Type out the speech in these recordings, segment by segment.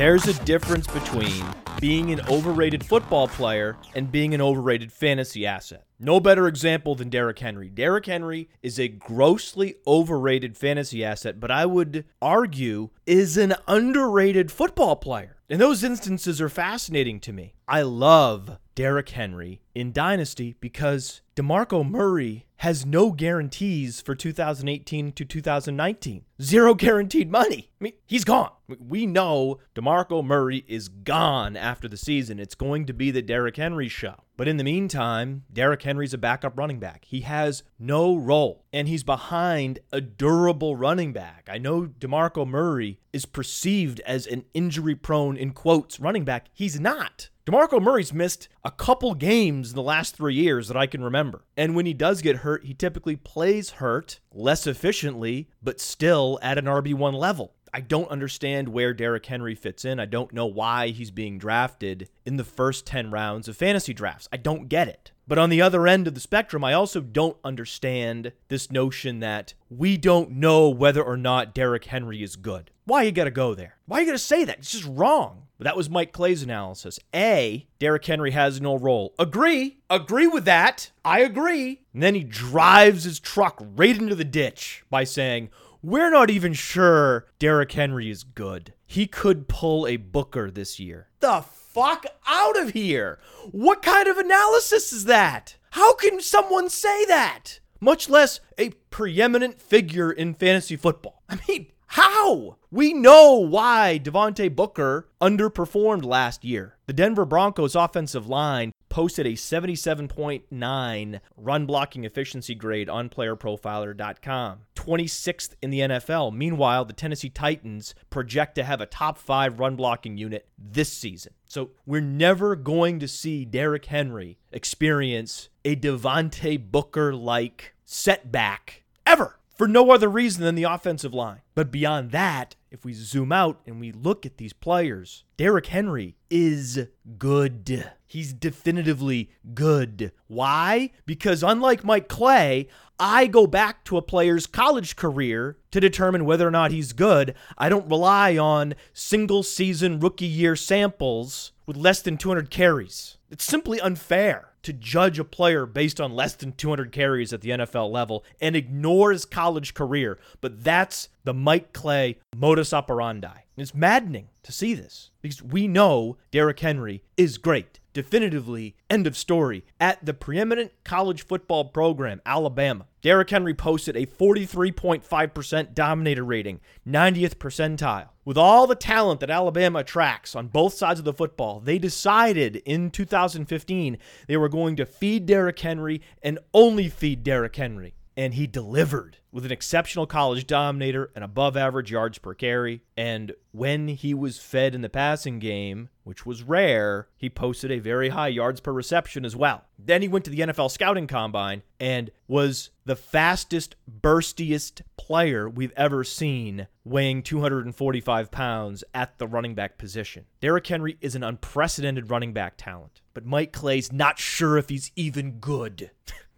There's a difference between being an overrated football player and being an overrated fantasy asset. No better example than Derrick Henry. Derrick Henry is a grossly overrated fantasy asset, but I would argue is an underrated football player. And those instances are fascinating to me. I love Derrick Henry in Dynasty because DeMarco Murray has no guarantees for 2018 to 2019. Zero guaranteed money. I mean, he's gone. We know DeMarco Murray is gone after the season. It's going to be the Derrick Henry show. But in the meantime, Derrick Henry's a backup running back. He has no role, and he's behind a durable running back. I know DeMarco Murray is perceived as an injury prone, in quotes, running back. He's not. DeMarco Murray's missed a couple games in the last three years that I can remember. And when he does get hurt, he typically plays hurt less efficiently, but still at an RB1 level. I don't understand where Derrick Henry fits in. I don't know why he's being drafted in the first 10 rounds of fantasy drafts. I don't get it. But on the other end of the spectrum, I also don't understand this notion that we don't know whether or not Derrick Henry is good. Why you gotta go there? Why you gotta say that? It's just wrong. That was Mike Clay's analysis. A, Derrick Henry has no role. Agree. Agree with that. I agree. And then he drives his truck right into the ditch by saying, we're not even sure Derrick Henry is good. He could pull a Booker this year. The fuck out of here. What kind of analysis is that? How can someone say that? Much less a preeminent figure in fantasy football. I mean, how? We know why Devontae Booker underperformed last year. The Denver Broncos offensive line posted a 77.9 run blocking efficiency grade on playerprofiler.com, 26th in the NFL. Meanwhile, the Tennessee Titans project to have a top 5 run blocking unit this season. So, we're never going to see Derrick Henry experience a Devontae Booker like setback ever for no other reason than the offensive line. But beyond that, if we zoom out and we look at these players, Derrick Henry is good. He's definitively good. Why? Because unlike Mike Clay, I go back to a player's college career to determine whether or not he's good. I don't rely on single season rookie year samples with less than 200 carries. It's simply unfair to judge a player based on less than 200 carries at the NFL level and ignore his college career. But that's the Mike Clay modus operandi. It's maddening to see this because we know Derrick Henry is great. Definitively, end of story. At the preeminent college football program, Alabama, Derrick Henry posted a 43.5% dominator rating, 90th percentile. With all the talent that Alabama attracts on both sides of the football, they decided in 2015 they were going to feed Derrick Henry and only feed Derrick Henry and he delivered with an exceptional college dominator and above average yards per carry. And when he was fed in the passing game, which was rare, he posted a very high yards per reception as well. Then he went to the NFL scouting combine and was the fastest, burstiest player we've ever seen, weighing 245 pounds at the running back position. Derrick Henry is an unprecedented running back talent, but Mike Clay's not sure if he's even good.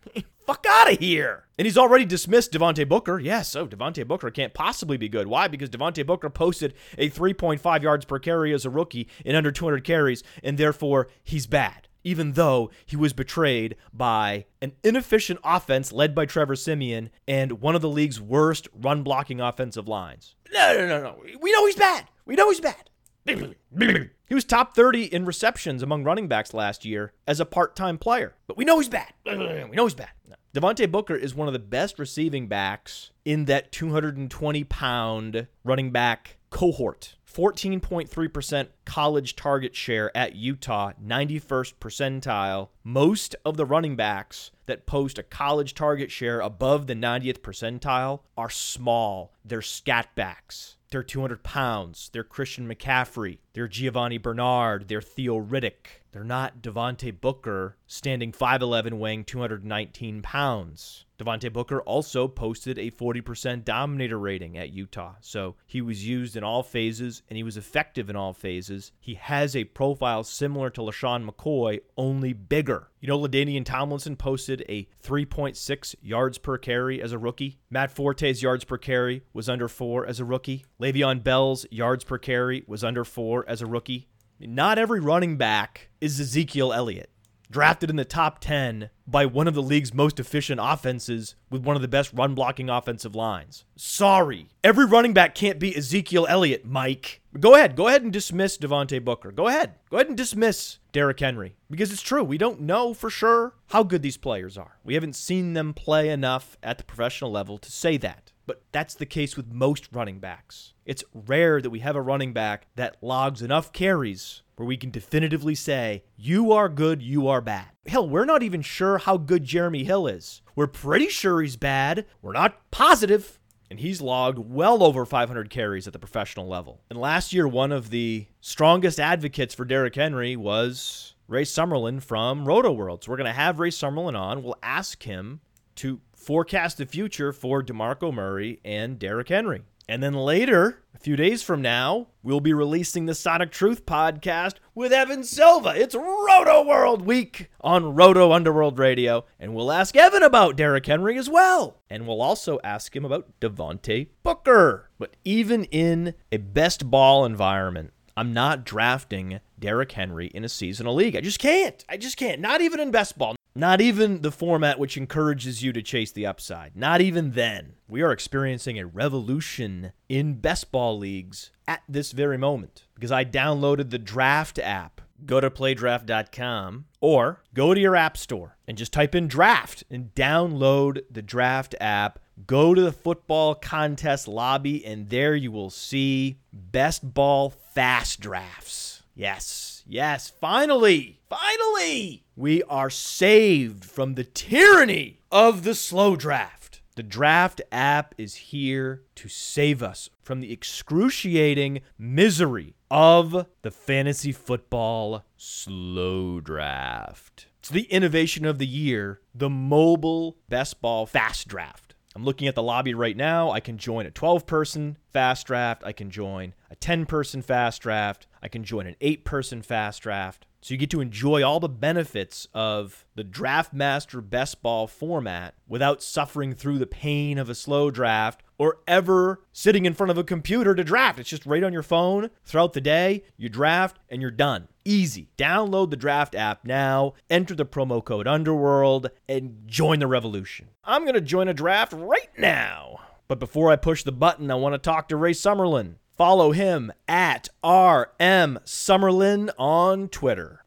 Fuck out of here. And he's already dismissed Devontae Booker. Yes, so Devontae Booker can't possibly be good. Why? Because Devontae Booker posted a 3.5 yards per carry as a rookie in under 200 carries, and therefore he's bad. Even though he was betrayed by an inefficient offense led by Trevor Siemian and one of the league's worst run blocking offensive lines. No, no, no, no. We know he's bad. We know he's bad. He was top 30 in receptions among running backs last year as a part time player, but we know he's bad. We know he's bad. No. Devontae Booker is one of the best receiving backs in that 220 pound running back cohort. 14.3% college target share at Utah, 91st percentile. Most of the running backs that post a college target share above the 90th percentile are small. They're scat backs. They're 200 pounds. They're Christian McCaffrey. They're Giovani Bernard. They're Theo Riddick. They're not Devontae Booker, standing 5'11, weighing 219 pounds. Devontae Booker also posted a 40% dominator rating at Utah. So he was used in all phases and he was effective in all phases. He has a profile similar to LeSean McCoy, only bigger. You know, LaDainian Tomlinson posted a 3.6 yards per carry as a rookie. Matt Forte's yards per carry was under four as a rookie. Le'Veon Bell's yards per carry was under four as a rookie. Not every running back is Ezekiel Elliott drafted in the top 10 by one of the league's most efficient offenses with one of the best run blocking offensive lines. Sorry. Every running back can't be Ezekiel Elliott, Mike. Go ahead. Go ahead and dismiss Devontae Booker. Go ahead. Go ahead and dismiss Derrick Henry because it's true. We don't know for sure how good these players are. We haven't seen them play enough at the professional level to say that. But that's the case with most running backs. It's rare that we have a running back that logs enough carries where we can definitively say, you are good, you are bad. Hell, we're not even sure how good Jeremy Hill is. We're pretty sure he's bad. We're not positive. And he's logged well over 500 carries at the professional level. And last year, one of the strongest advocates for Derrick Henry was Ray Summerlin from Roto World. So we're going to have Ray Summerlin on. We'll ask him to forecast the future for DeMarco Murray and Derrick Henry. And then later, a few days from now, we'll be releasing the Sonic Truth podcast with Evan Silva. It's Roto World Week on Roto Underworld Radio. And we'll ask Evan about Derrick Henry as well. And we'll also ask him about Devontae Booker. But even in a best ball environment, I'm not drafting Derrick Henry in a seasonal league. I just can't. I just can't. Not even in best ball. Not even the format which encourages you to chase the upside. Not even then. We are experiencing a revolution in best ball leagues at this very moment because I downloaded the draft app. Go to playdraft.com or go to your app store and just type in draft and download the draft app. Go to the football contest lobby and there you will see best ball fast drafts. Yes, yes, finally, finally, we are saved from the tyranny of the slow draft. The draft app is here to save us from the excruciating misery of the fantasy football slow draft. It's the innovation of the year, the mobile best ball fast draft. I'm looking at the lobby right now. I can join a 12 person fast draft. I can join a 10 person fast draft. I can join an 8 person fast draft. So you get to enjoy all the benefits of the Draft Master Best Ball format without suffering through the pain of a slow draft or ever sitting in front of a computer to draft. It's just right on your phone throughout the day. You draft and you're done. Easy. Download the draft app now, enter the promo code Underworld, and join the revolution. I'm going to join a draft right now. But before I push the button, I want to talk to Ray Summerlin. Follow him at RM Summerlin on Twitter.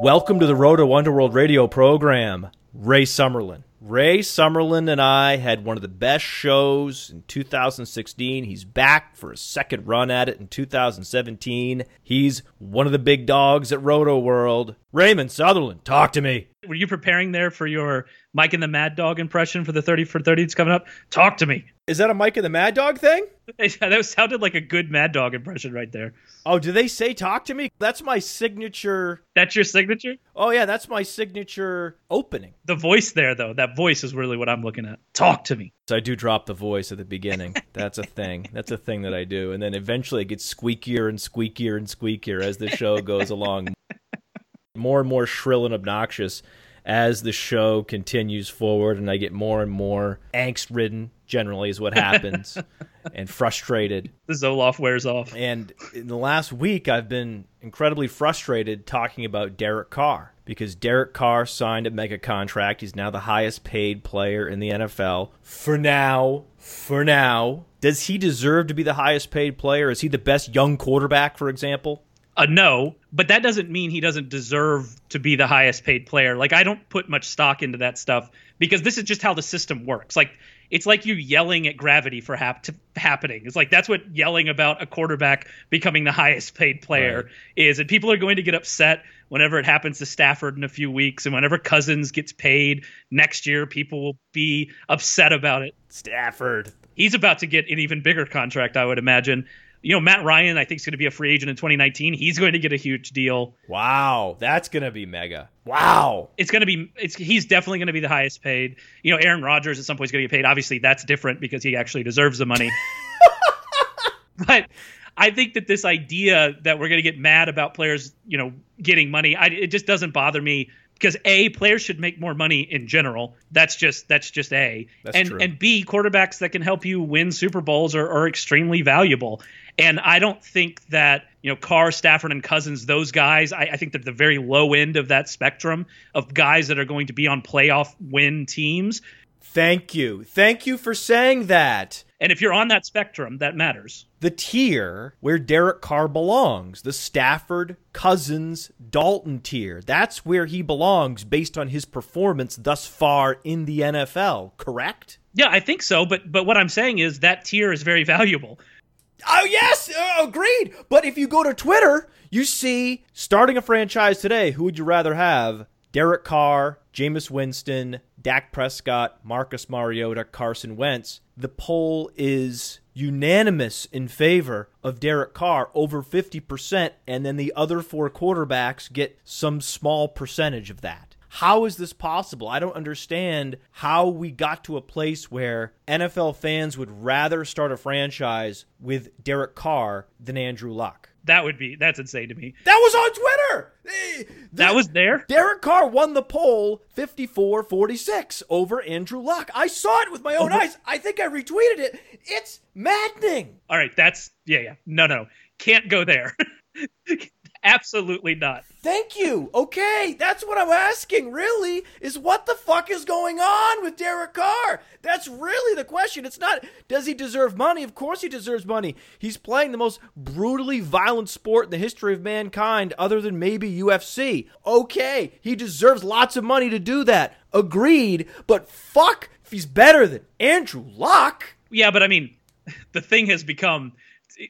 Welcome to the Roto Underworld radio program, Ray Summerlin. Ray Summerlin and I had one of the best shows in 2016. He's back for a second run at it in 2017. He's one of the big dogs at Roto World. Raymond Summerlin, talk to me. Were you preparing there for your Mike and the Mad Dog impression for the 30 for 30 that's coming up? Talk to me. Is that a Mike and the Mad Dog thing? that sounded like a good Mad Dog impression right there. Oh, do they say talk to me? That's my signature. That's your signature? Oh, yeah, that's my signature opening. The voice there, though, that voice is really what I'm looking at. Talk to me. So I do drop the voice at the beginning. That's a thing. That's a thing that I do. And then eventually it gets squeakier and squeakier and squeakier as the show goes along. More and more shrill and obnoxious as the show continues forward and I get more and more angst ridden, generally, is what happens, and frustrated. The Zoloft wears off. And in the last week, I've been incredibly frustrated talking about Derek Carr because Derek Carr signed a mega contract. He's now the highest paid player in the NFL. For now, for now. Does he deserve to be the highest paid player? Is he the best young quarterback, for example? Uh, no, but that doesn't mean he doesn't deserve to be the highest paid player. Like I don't put much stock into that stuff because this is just how the system works. Like it's like you yelling at gravity for hap- happening. It's like that's what yelling about a quarterback becoming the highest paid player right. is, and people are going to get upset whenever it happens to Stafford in a few weeks, and whenever Cousins gets paid next year, people will be upset about it. Stafford. He's about to get an even bigger contract, I would imagine you know, Matt Ryan, I think, is going to be a free agent in 2019. He's going to get a huge deal. Wow, that's going to be mega. Wow, it's going to be. It's he's definitely going to be the highest paid. You know, Aaron Rodgers at some point is going to get paid. Obviously, that's different because he actually deserves the money. but I think that this idea that we're going to get mad about players, you know, getting money, I, it just doesn't bother me because a players should make more money in general. That's just that's just a. That's and true. and b quarterbacks that can help you win Super Bowls are, are extremely valuable. And I don't think that you know Carr, Stafford, and Cousins, those guys. I, I think they're the very low end of that spectrum of guys that are going to be on playoff win teams. Thank you. Thank you for saying that. And if you're on that spectrum, that matters. The tier where Derek Carr belongs, the Stafford, Cousins, Dalton tier. That's where he belongs based on his performance thus far in the NFL, correct? Yeah, I think so. But but what I'm saying is that tier is very valuable. Oh, yes, uh, agreed. But if you go to Twitter, you see starting a franchise today, who would you rather have? Derek Carr, Jameis Winston, Dak Prescott, Marcus Mariota, Carson Wentz. The poll is unanimous in favor of Derek Carr, over 50%, and then the other four quarterbacks get some small percentage of that. How is this possible? I don't understand how we got to a place where NFL fans would rather start a franchise with Derek Carr than Andrew Luck. That would be that's insane to me. That was on Twitter. Eh, That was there. Derek Carr won the poll 54-46 over Andrew Luck. I saw it with my own eyes. I think I retweeted it. It's maddening. All right, that's yeah, yeah. No, no. Can't go there. Absolutely not. Thank you. Okay, that's what I'm asking, really, is what the fuck is going on with Derek Carr? That's really the question. It's not, does he deserve money? Of course he deserves money. He's playing the most brutally violent sport in the history of mankind, other than maybe UFC. Okay, he deserves lots of money to do that. Agreed, but fuck if he's better than Andrew Luck. Yeah, but I mean, the thing has become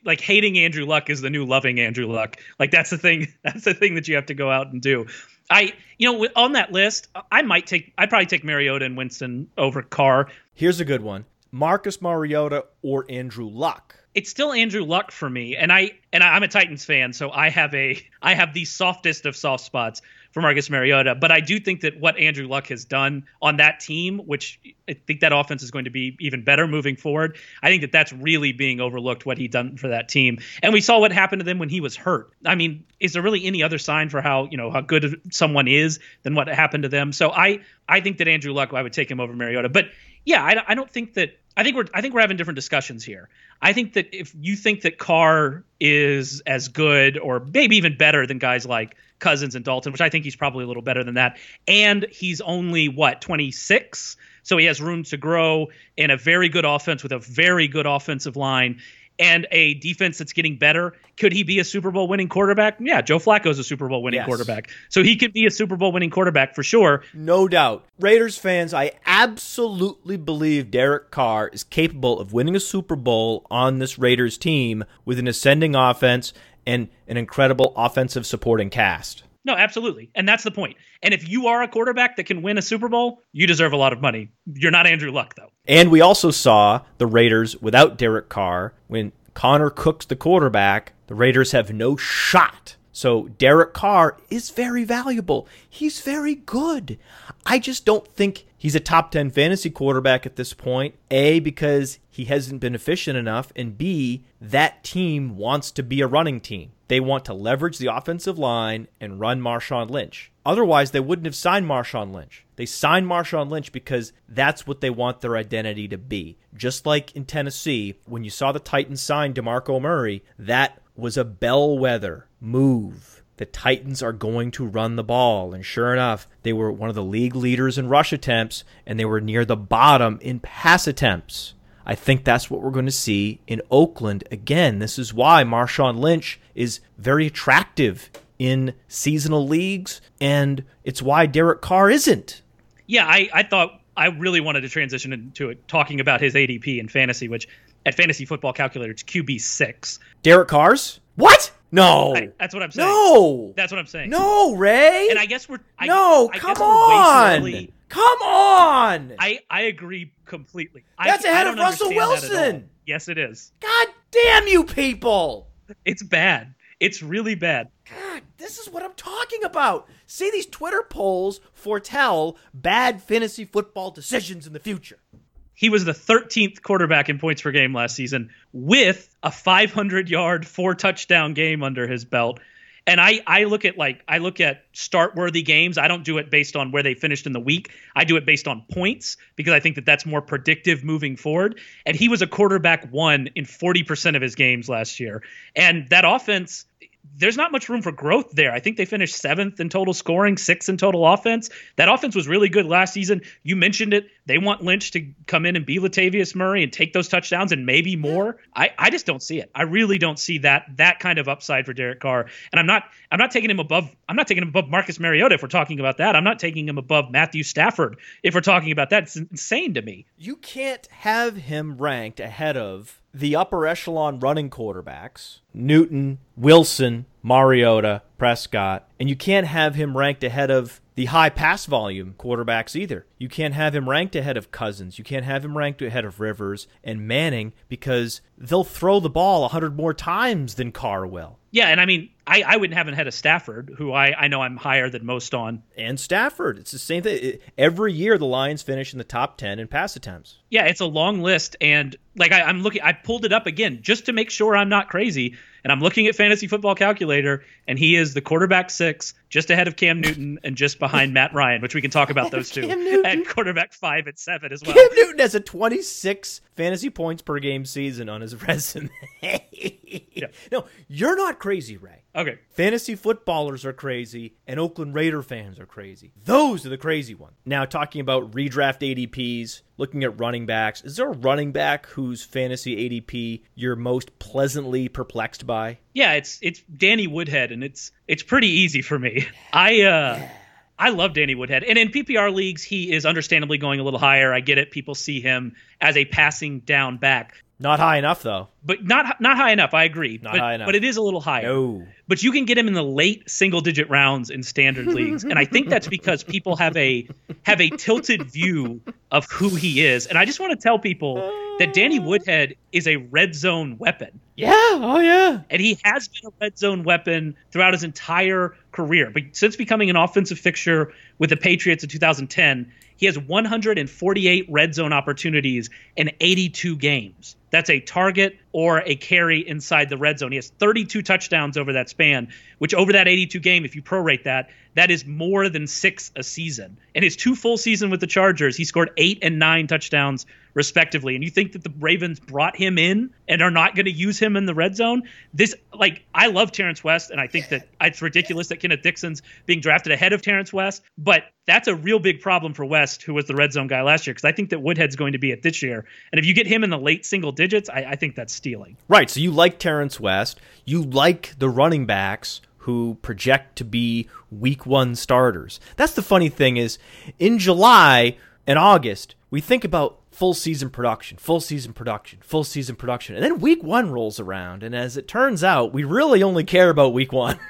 like hating Andrew Luck is the new loving Andrew Luck. Like that's the thing. That's the thing that you have to go out and do. I, you know, on that list, I might take. I'd probably take Mariota and Winston over Carr. Here's a good one Marcus Mariota or Andrew Luck. It's still Andrew Luck for me, and I and I, I'm a Titans fan, so I have a I have the softest of soft spots for Marcus Mariota. But I do think that what Andrew Luck has done on that team, which I think that offense is going to be even better moving forward. I think that that's really being overlooked what he done for that team. And we saw what happened to them when he was hurt. I mean, is there really any other sign for how you know how good someone is than what happened to them? So I I think that Andrew Luck, I would take him over Mariota. But yeah, I, I don't think that. I think we're I think we're having different discussions here. I think that if you think that Carr is as good or maybe even better than guys like Cousins and Dalton, which I think he's probably a little better than that, and he's only what 26, so he has room to grow in a very good offense with a very good offensive line and a defense that's getting better. Could he be a Super Bowl winning quarterback? Yeah, Joe Flacco's a Super Bowl winning Yes. quarterback. So he could be a Super Bowl winning quarterback for sure. No doubt. Raiders fans, I absolutely believe Derek Carr is capable of winning a Super Bowl on this Raiders team with an ascending offense and an incredible offensive supporting cast. No, absolutely. And that's the point. And if you are a quarterback that can win a Super Bowl, you deserve a lot of money. You're not Andrew Luck, though. And we also saw the Raiders without Derek Carr. When Connor Cook's the quarterback, the Raiders have no shot. So Derek Carr is very valuable. He's very good. I just don't think he's a top 10 fantasy quarterback at this point. A, because he hasn't been efficient enough. And B, that team wants to be a running team. They want to leverage the offensive line and run Marshawn Lynch. Otherwise, they wouldn't have signed Marshawn Lynch. They signed Marshawn Lynch because that's what they want their identity to be. Just like in Tennessee, when you saw the Titans sign DeMarco Murray, that was a bellwether move. The Titans are going to run the ball. And sure enough, they were one of the league leaders in rush attempts, and they were near the bottom in pass attempts. I think that's what we're going to see in Oakland again. This is why Marshawn Lynch is very attractive in seasonal leagues, and it's why Derek Carr isn't. Yeah, I, I thought I really wanted to transition into it, talking about his ADP in fantasy, which at Fantasy Football Calculator, it's QB six. Derek Carr's? What? No. I- that's what I'm saying. no. That's what I'm saying. no, Ray. And I guess we're I, no, I come guess we're way too on. Come on. I, I agree completely. That's I, ahead I of Russell understand that at all. Wilson. Yes, it is. God damn you people. It's bad. It's really bad. God, this is what I'm talking about. See, these Twitter polls foretell bad fantasy football decisions in the future. He was the 13th quarterback in points per game last season with a 500 yard, four touchdown game under his belt. And I I look at like I look at start worthy games. I don't do it based on where they finished in the week. I do it based on points because I think that that's more predictive moving forward. And he was a quarterback one in 40% of his games last year. And that offense there's not much room for growth there. I think they finished seventh in total scoring, sixth in total offense. That offense was really good last season. You mentioned it. They want Lynch to come in and be Latavius Murray and take those touchdowns and maybe more. I, I just don't see it. I really don't see that that kind of upside for Derek Carr. And I'm not I'm not taking him above I'm not taking him above Marcus Mariota if we're talking about that. I'm not taking him above Matthew Stafford if we're talking about that. It's insane to me. You can't have him ranked ahead of the upper echelon running quarterbacks, Newton, Wilson, Mariota, Prescott, and you can't have him ranked ahead of the high pass volume quarterbacks either. You can't have him ranked ahead of Cousins. You can't have him ranked ahead of Rivers and Manning because they'll throw the ball 100 more times than Carr will. Yeah, and I mean, I, I wouldn't have him ahead of Stafford, who I, I know I'm higher than most on. And Stafford. It's the same thing. Every year, the Lions finish in the top 10 in pass attempts. Yeah, it's a long list. And like I, I'm looking, I pulled it up again just to make sure I'm not crazy. And I'm looking at Fantasy Football Calculator, and he is the quarterback six, just ahead of Cam Newton and just behind Matt Ryan, which we can talk about those two at quarterback five and seven as well. Cam Newton has a 26 fantasy points per game season on his resume. yeah. No, you're not crazy, Ray. Okay. Fantasy footballers are crazy, and Oakland Raider fans are crazy. Those are the crazy ones. Now, talking about redraft ADPs, looking at running backs, is there a running back whose fantasy ADP you're most pleasantly perplexed by? Yeah, it's it's Danny Woodhead, and it's it's pretty easy for me. I uh. I love Danny Woodhead. And in PPR leagues, he is understandably going a little higher. I get it. People see him as a passing down back. Not high enough though. But not not high enough. I agree. Not but, high enough. But it is a little higher. No. But you can get him in the late single digit rounds in standard leagues, and I think that's because people have a have a tilted view of who he is. And I just want to tell people that Danny Woodhead is a red zone weapon. Yeah. Oh yeah. And he has been a red zone weapon throughout his entire career. But since becoming an offensive fixture with the Patriots in 2010, he has 148 red zone opportunities in 82 games. That's a target or a carry inside the red zone. He has 32 touchdowns over that span, which over that 82 game, if you prorate that, that is more than six a season. In his two full season with the Chargers, he scored eight and nine touchdowns respectively. And you think that the Ravens brought him in and are not going to use him in the red zone? This, like, I love Terrance West, and I think that it's ridiculous that Kenneth Dixon's being drafted ahead of Terrance West, but that's a real big problem for West, who was the red zone guy last year, because I think that Woodhead's going to be it this year. And if you get him in the late single digits, I, I think that's stealing. Right. So you like Terrance West. You like the running backs who project to be week one starters. That's the funny thing is in July and August, we think about full season production, full season production, full season production. And then week one rolls around. And as it turns out, we really only care about week one.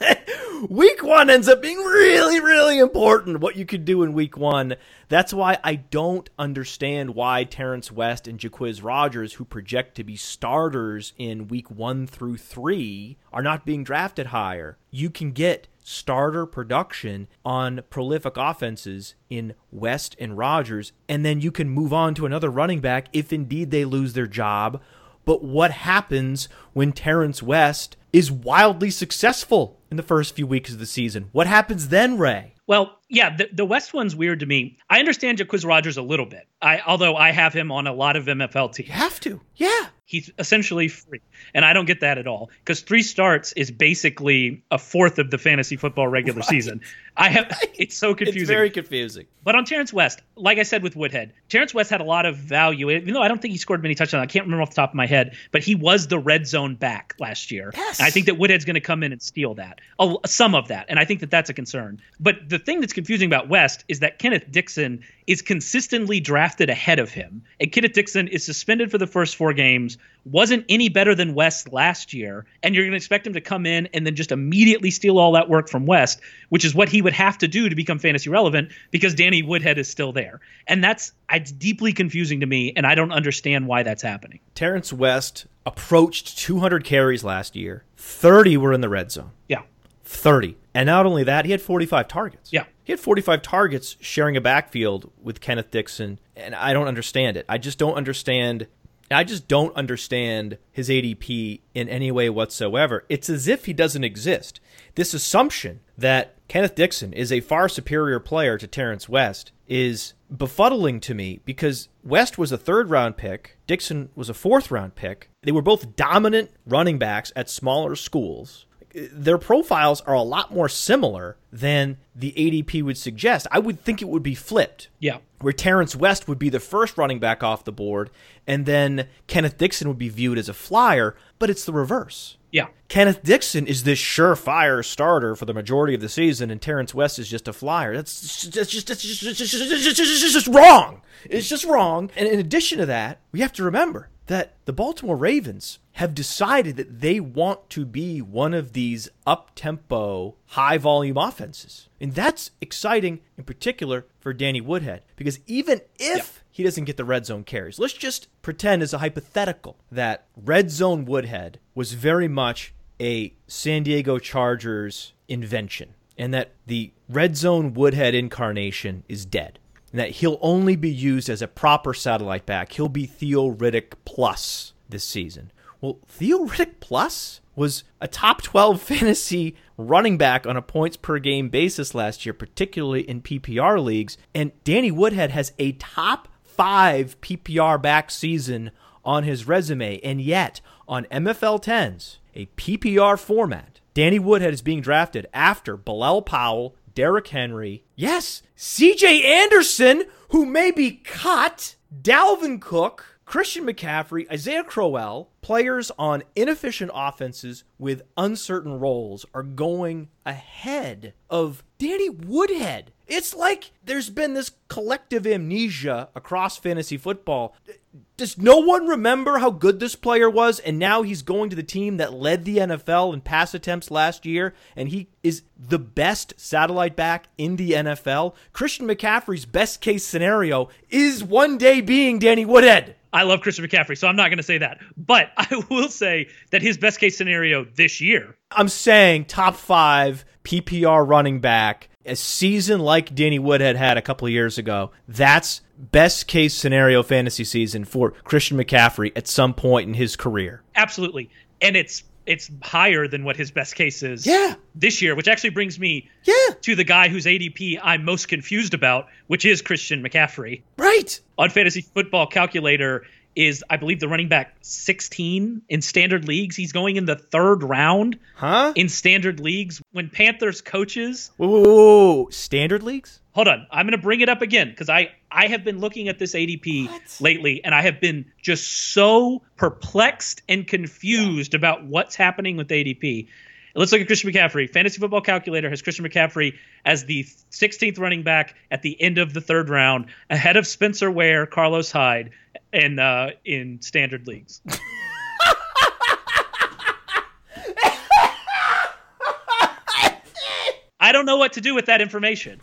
week one ends up being really, really important what you could do in week one. That's why I don't understand why Terrance West and Jacquizz Rodgers, who project to be starters in week one through three, are not being drafted higher. You can get starter production on prolific offenses in West and Rodgers, and then you can move on to another running back if indeed they lose their job. But what happens when Terrance West is wildly successful in the first few weeks of the season? What happens then, Ray? Well, yeah, the, the West one's weird to me. I understand Jacquizz Rodgers a little bit. I although I have him on a lot of MFL teams. You have to. Yeah. He's essentially free. And I don't get that at all. Because three starts is basically a fourth of the fantasy football regular right. season. I have it's so confusing. It's very confusing. But on Terrance West, like I said with Woodhead, Terrance West had a lot of value. Even though I don't think he scored many touchdowns, I can't remember off the top of my head, but he was the red zone back last year. Yes. And I think that Woodhead's going to come in and steal that, some of that, and I think that that's a concern. But the thing that's confusing about West is that Kenneth Dixon is consistently drafted ahead of him, and Kenneth Dixon is suspended for the first four games. Wasn't any better than West last year, and you're going to expect him to come in and then just immediately steal all that work from West, which is what he would have to do to become fantasy relevant because Danny Woodhead is still there. And that's it's deeply confusing to me, and I don't understand why that's happening. Terrance West approached 200 carries last year. 30 were in the red zone. Yeah. 30. And not only that, he had 45 targets. Yeah. He had 45 targets sharing a backfield with Kenneth Dixon, and I don't understand it. I just don't understand I just don't understand his ADP in any way whatsoever. It's as if he doesn't exist. this assumption that Kenneth Dixon is a far superior player to Terrance West is befuddling to me because West was a third round pick, Dixon was a fourth round pick. They were both dominant running backs at smaller schools. Their profiles are a lot more similar than the ADP would suggest. I would think it would be flipped. Yeah. Where Terrance West would be the first running back off the board, and then Kenneth Dixon would be viewed as a flyer, but it's the reverse. Yeah. Kenneth Dixon is this surefire starter for the majority of the season, and Terrance West is just a flyer. That's just, that's just, that's just, just, just, just, just wrong. It's just wrong. And in addition to that, we have to remember that the Baltimore Ravens have decided that they want to be one of these up tempo, high volume offenses. And that's exciting in particular for Danny Woodhead because even if yeah. he doesn't get the red zone carries, let's just pretend as a hypothetical that red zone Woodhead was very much a San Diego Chargers invention and that the red zone Woodhead incarnation is dead and that he'll only be used as a proper satellite back. He'll be Theo Riddick plus this season. Well, Theo Riddick plus was a top 12 fantasy running back on a points per game basis last year, particularly in PPR leagues. And Danny Woodhead has a top five PPR back season on his resume. And yet, on MFL 10s, a PPR format, Danny Woodhead is being drafted after Bilal Powell, Derrick Henry, yes, CJ Anderson, who may be cut, Dalvin Cook, Christian McCaffrey, Isaiah Crowell, players on inefficient offenses with uncertain roles are going ahead of Danny Woodhead. It's like there's been this collective amnesia across fantasy football. Does no one remember how good this player was? And now he's going to the team that led the NFL in pass attempts last year, and he is the best satellite back in the NFL. Christian McCaffrey's best case scenario is one day being Danny Woodhead. I love Christian McCaffrey, so I'm not going to say that. But I will say that his best case scenario this year. I'm saying top five PPR running back, a season like Danny Woodhead had a couple of years ago. That's best case scenario fantasy season for Christian McCaffrey at some point in his career. Absolutely. And it's it's higher than what his best case is yeah. this year, which actually brings me yeah. to the guy whose ADP I'm most confused about, which is Christian McCaffrey. Right. On fantasy football calculator is I believe the running back 16 in standard leagues. He's going in the third round huh? in standard leagues. When Panthers coaches whoa, whoa, whoa. standard leagues? Hold on i'm going to bring it up again because i i have been looking at this adp what? lately and i have been just so perplexed and confused yeah. about what's happening with adp let's look at christian mccaffrey fantasy football calculator has christian mccaffrey as the 16th running back at the end of the third round ahead of spencer ware carlos hyde and uh, in standard leagues I don't know what to do with that information.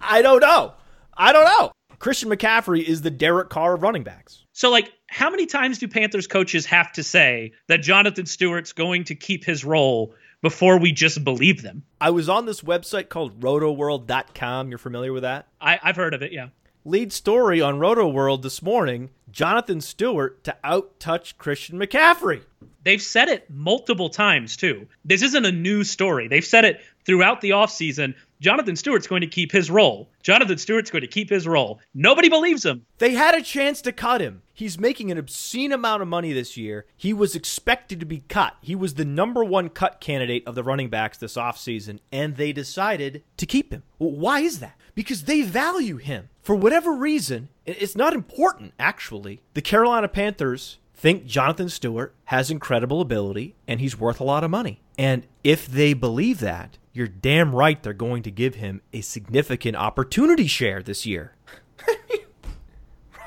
I don't know. I don't know. Christian McCaffrey is the Derek Carr of running backs. So, like, how many times do Panthers coaches have to say that Jonathan Stewart's going to keep his role before we just believe them? I was on this website called rotoworld.com. You're familiar with that? I, have heard of it, yeah. Lead story on RotoWorld this morning Jonathan Stewart to outtouch Christian McCaffrey. They've said it multiple times, too. This isn't a new story. They've said it throughout the offseason Jonathan Stewart's going to keep his role. Jonathan Stewart's going to keep his role. Nobody believes him. They had a chance to cut him. He's making an obscene amount of money this year. He was expected to be cut. He was the number one cut candidate of the running backs this offseason, and they decided to keep him. Well, why is that? Because they value him. For whatever reason, it's not important, actually. The Carolina Panthers think Jonathan Stewart has incredible ability and he's worth a lot of money. And if they believe that, you're damn right they're going to give him a significant opportunity share this year.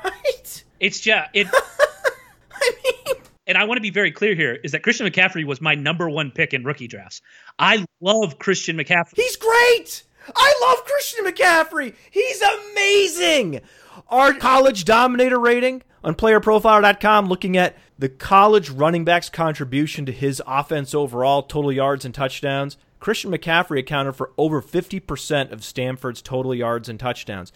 right? It's just it. I mean, and I want to be very clear here is that Christian McCaffrey was my number one pick in rookie drafts. I love Christian McCaffrey. He's great. I love Christian McCaffrey. He's amazing. Our college dominator rating on playerprofiler.com looking at the college running back's contribution to his offense overall, total yards and touchdowns. Christian McCaffrey accounted for over 50% of Stanford's total yards and touchdowns.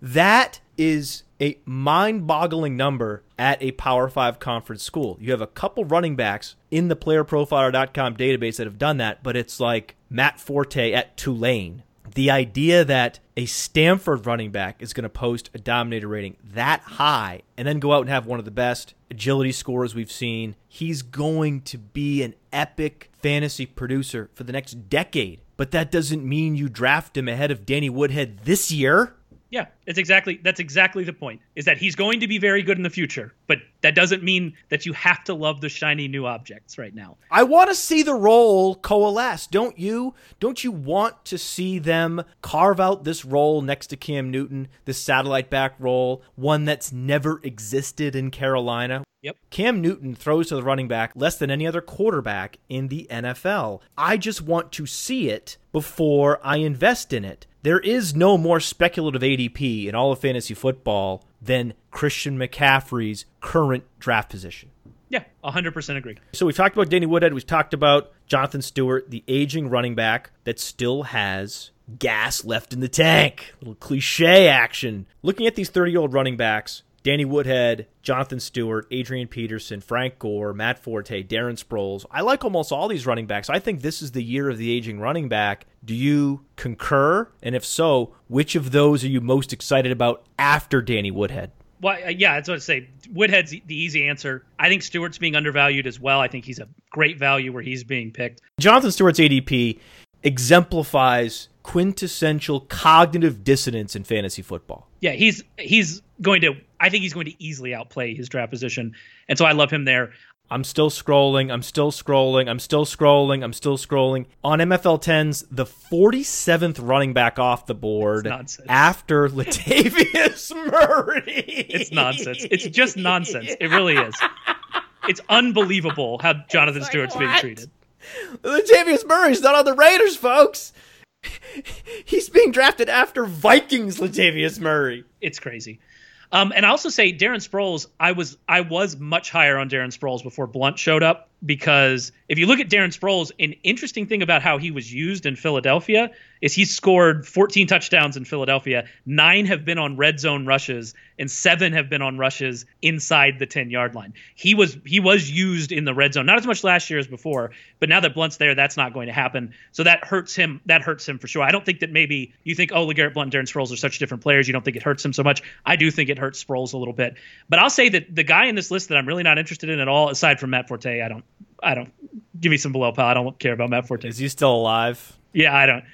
That is a mind boggling number at a Power Five conference school. You have a couple running backs in the playerprofiler.com database that have done that, but it's like Matt Forte at Tulane. The idea that a Stanford running back is going to post a dominator rating that high and then go out and have one of the best agility scores we've seen, he's going to be an epic fantasy producer for the next decade. But that doesn't mean you draft him ahead of Danny Woodhead this year. Yeah, it's exactly that's exactly the point. Is that he's going to be very good in the future, but that doesn't mean that you have to love the shiny new objects right now. I want to see the role coalesce, don't you? Don't you want to see them carve out this role next to Cam Newton, this satellite back role, one that's never existed in Carolina? Yep. Cam Newton throws to the running back less than any other quarterback in the NFL. I just want to see it before I invest in it. There is no more speculative ADP in all of fantasy football than Christian McCaffrey's current draft position. Yeah, 100% agree. So we've talked about Danny Woodhead. We've talked about Jonathan Stewart, the aging running back that still has gas left in the tank. Little cliche action. Looking at these 30 year old running backs, Danny Woodhead, Jonathan Stewart, Adrian Peterson, Frank Gore, Matt Forte, Darren Sproles. I like almost all these running backs. I think this is the year of the aging running back. Do you concur? And if so, which of those are you most excited about after Danny Woodhead? Well, yeah, that's what I say. Woodhead's the easy answer. I think Stewart's being undervalued as well. I think he's a great value where he's being picked. Jonathan Stewart's ADP exemplifies quintessential cognitive dissonance in fantasy football. Yeah, he's he's going to I think he's going to easily outplay his draft position. And so I love him there. I'm still scrolling, I'm still scrolling, I'm still scrolling, I'm still scrolling. On MFL 10s, the 47th running back off the board after Latavius Murray. It's nonsense. It's just nonsense. It really is. It's unbelievable how Jonathan like, Stewart's what? being treated. Latavius Murray's not on the Raiders, folks. He's being drafted after Vikings Latavius Murray. It's crazy. Um, and I also say Darren Sproles, I was I was much higher on Darren Sproles before Blunt showed up because if you look at Darren Sproles, an interesting thing about how he was used in Philadelphia is he scored 14 touchdowns in Philadelphia. Nine have been on red zone rushes, and seven have been on rushes inside the 10 yard line. He was he was used in the red zone, not as much last year as before, but now that Blunt's there, that's not going to happen. So that hurts him. That hurts him for sure. I don't think that maybe you think, oh, LeGarrette Blunt and Darren Sproles are such different players. You don't think it hurts him so much. I do think it hurts Sproles a little bit. But I'll say that the guy in this list that I'm really not interested in at all, aside from Matt Forte, I don't I don't give me some below pal. I don't care about Matt Forte. Is he still alive? Yeah, I don't.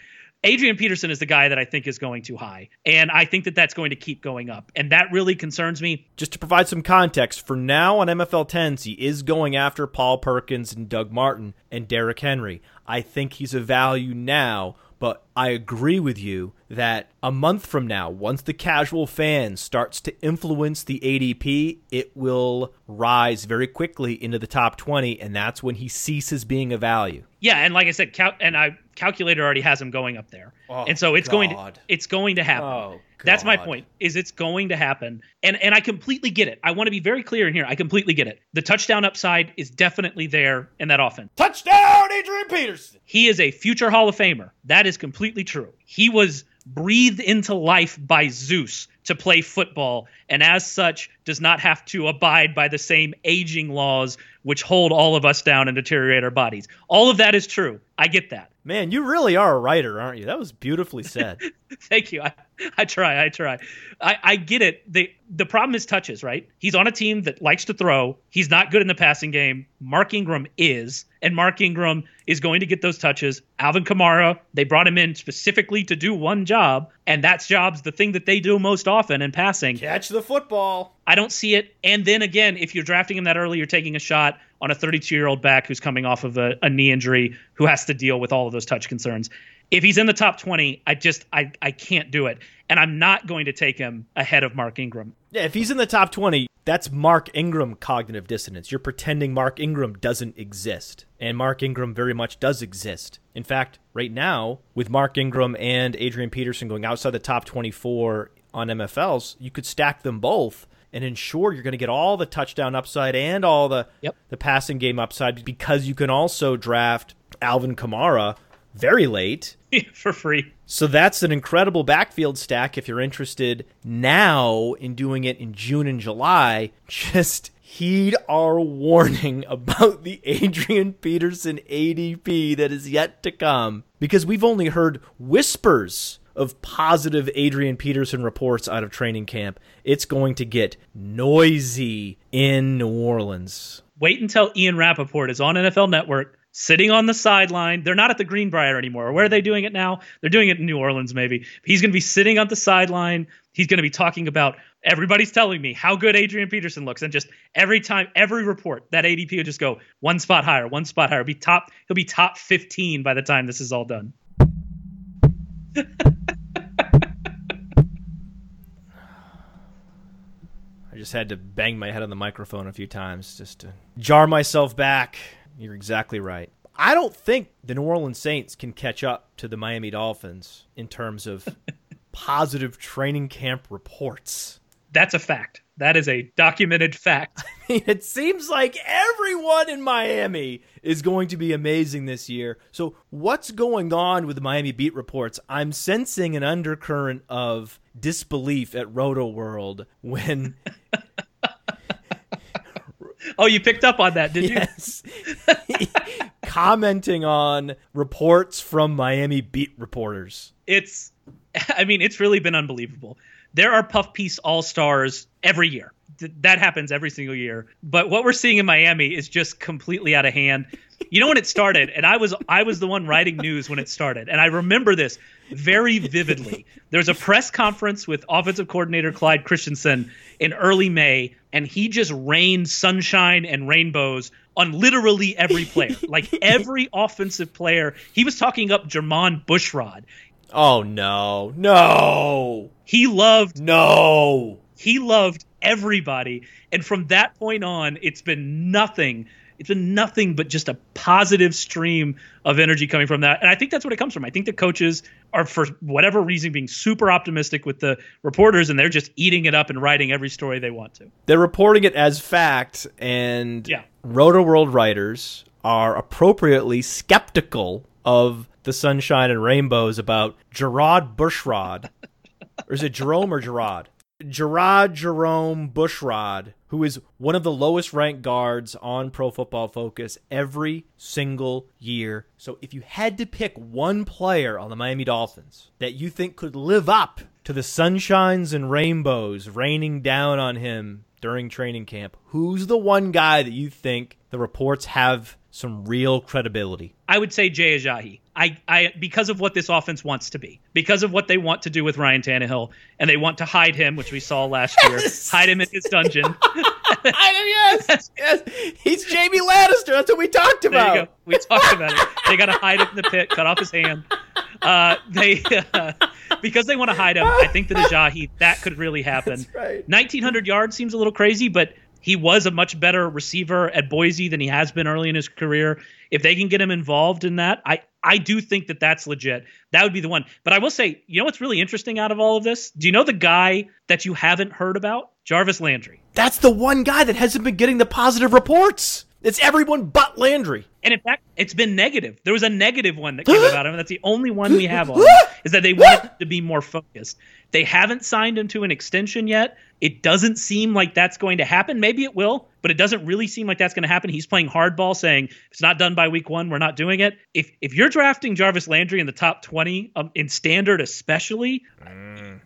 Adrian Peterson is the guy that I think is going too high. And I think that that's going to keep going up. And that really concerns me. Just to provide some context, for now on MFL 10s, he is going after Paul Perkins and Doug Martin and Derrick Henry. I think he's a value now, but I agree with you that a month from now, once the casual fan starts to influence the ADP, it will rise very quickly into the top 20, and that's when he ceases being a value. Yeah, and like I said, cal- and I calculator already has him going up there, oh, and so it's God. going to it's going to happen. Oh, That's my point. Is it's going to happen, and and I completely get it. I want to be very clear in here. I completely get it. The touchdown upside is definitely there in that offense. Touchdown, Adrian Peterson. He is a future Hall of Famer. That is completely true. He was breathed into life by Zeus to play football, and as such, does not have to abide by the same aging laws which hold all of us down and deteriorate our bodies. All of that is true. I get that. Man, you really are a writer, aren't you? That was beautifully said. Thank you. I, I try. I try. I, I get it. The the problem is touches, right? He's on a team that likes to throw. He's not good in the passing game. Mark Ingram is, and Mark Ingram is going to get those touches. Alvin Kamara, they brought him in specifically to do one job, and that job's the thing that they do most often in passing. Catch the football. I don't see it. And then again, if you're drafting him that early, you're taking a shot on a 32 year old back who's coming off of a, a, knee injury, who has to deal with all of those touch concerns. If he's in the top 20, I just I I can't do it, and I'm not going to take him ahead of Mark Ingram. Yeah, if he's in the top 20, that's Mark Ingram cognitive dissonance. You're pretending Mark Ingram doesn't exist, and Mark Ingram very much does exist. In fact, right now, with Mark Ingram and Adrian Peterson going outside the top 24 on MFLs, you could stack them both and ensure you're going to get all the touchdown upside and all the yep. the passing game upside because you can also draft Alvin Kamara very late. for free. So that's an incredible backfield stack if you're interested now in doing it in June and July. Just heed our warning about the Adrian Peterson ADP that is yet to come because we've only heard whispers of positive Adrian Peterson reports out of training camp. It's going to get noisy in New Orleans. Wait until Ian Rapoport is on NFL Network sitting on the sideline. They're not at the Greenbrier anymore. Where are they doing it now? They're doing it in New Orleans, maybe. He's going to be sitting on the sideline. He's going to be talking about everybody's telling me how good Adrian Peterson looks, and just every time, every report, that ADP will just go one spot higher, one spot higher. Be top. He'll be top 15 by the time this is all done. I just had to bang my head on the microphone a few times just to jar myself back. You're exactly right. I don't think the New Orleans Saints can catch up to the Miami Dolphins in terms of positive training camp reports. That's a fact. That is a documented fact. it seems like everyone in Miami is going to be amazing this year. So, what's going on with the Miami beat reports? I'm sensing an undercurrent of disbelief at Roto World when Oh, you picked up on that, did you? Yes. Commenting on reports from Miami beat reporters. It's, I mean, it's really been unbelievable. There are puff piece all stars every year. Th- that happens every single year. But what we're seeing in Miami is just completely out of hand. You know when it started, and I was I was the one writing news when it started, and I remember this very vividly. There was a press conference with offensive coordinator Clyde Christensen in early May, and he just rained sunshine and rainbows on literally every player. like every offensive player. He was talking up Jermon Bushrod. Oh no. No. He loved No. he loved everybody. And from that point on, it's been nothing. It's been nothing but just a positive stream of energy coming from that. And I think that's what it comes from. I think the coaches are, for whatever reason, being super optimistic with the reporters, and they're just eating it up and writing every story they want to. They're reporting it as fact, and Yeah. Roto World writers are appropriately skeptical of the sunshine and rainbows about Gerard Bushrod. Or is it Jerome or Gerard? Gerard Jerome Bushrod, who is one of the lowest ranked guards on Pro Football Focus every single year. So if you had to pick one player on the Miami Dolphins that you think could live up to the sunshines and rainbows raining down on him during training camp, who's the one guy that you think the reports have some real credibility? I would say Jay Ajayi. I, I because of what this offense wants to be, because of what they want to do with Ryan Tannehill, and they want to hide him, which we saw last year, hide him in his dungeon. Hide him, yes, yes. He's Jamie Lannister. That's what we talked There about. you go. We talked about it. They got to hide him in the pit, cut off his hand. Uh, they uh, because they want to hide him. I think that Ajayi that could really happen. Right. 1900 yards seems a little crazy, but he was a much better receiver at Boise than he has been early in his career. If they can get him involved in that, I I do think that that's legit. That would be the one. But I will say, you know what's really interesting out of all of this? Do you know the guy that you haven't heard about? Jarvis Landry. That's the one guy that hasn't been getting the positive reports. It's everyone but Landry. And in fact, it's been negative. There was a negative one that came about him, and that's the only one we have on him, is that they want to be more focused. They haven't signed him to an extension yet. It doesn't seem like that's going to happen. Maybe it will, but it doesn't really seem like that's going to happen. He's playing hardball, saying if it's not done by week one, we're not doing it. If if you're drafting Jarvis Landry in the top twenty um, in standard, especially, mm.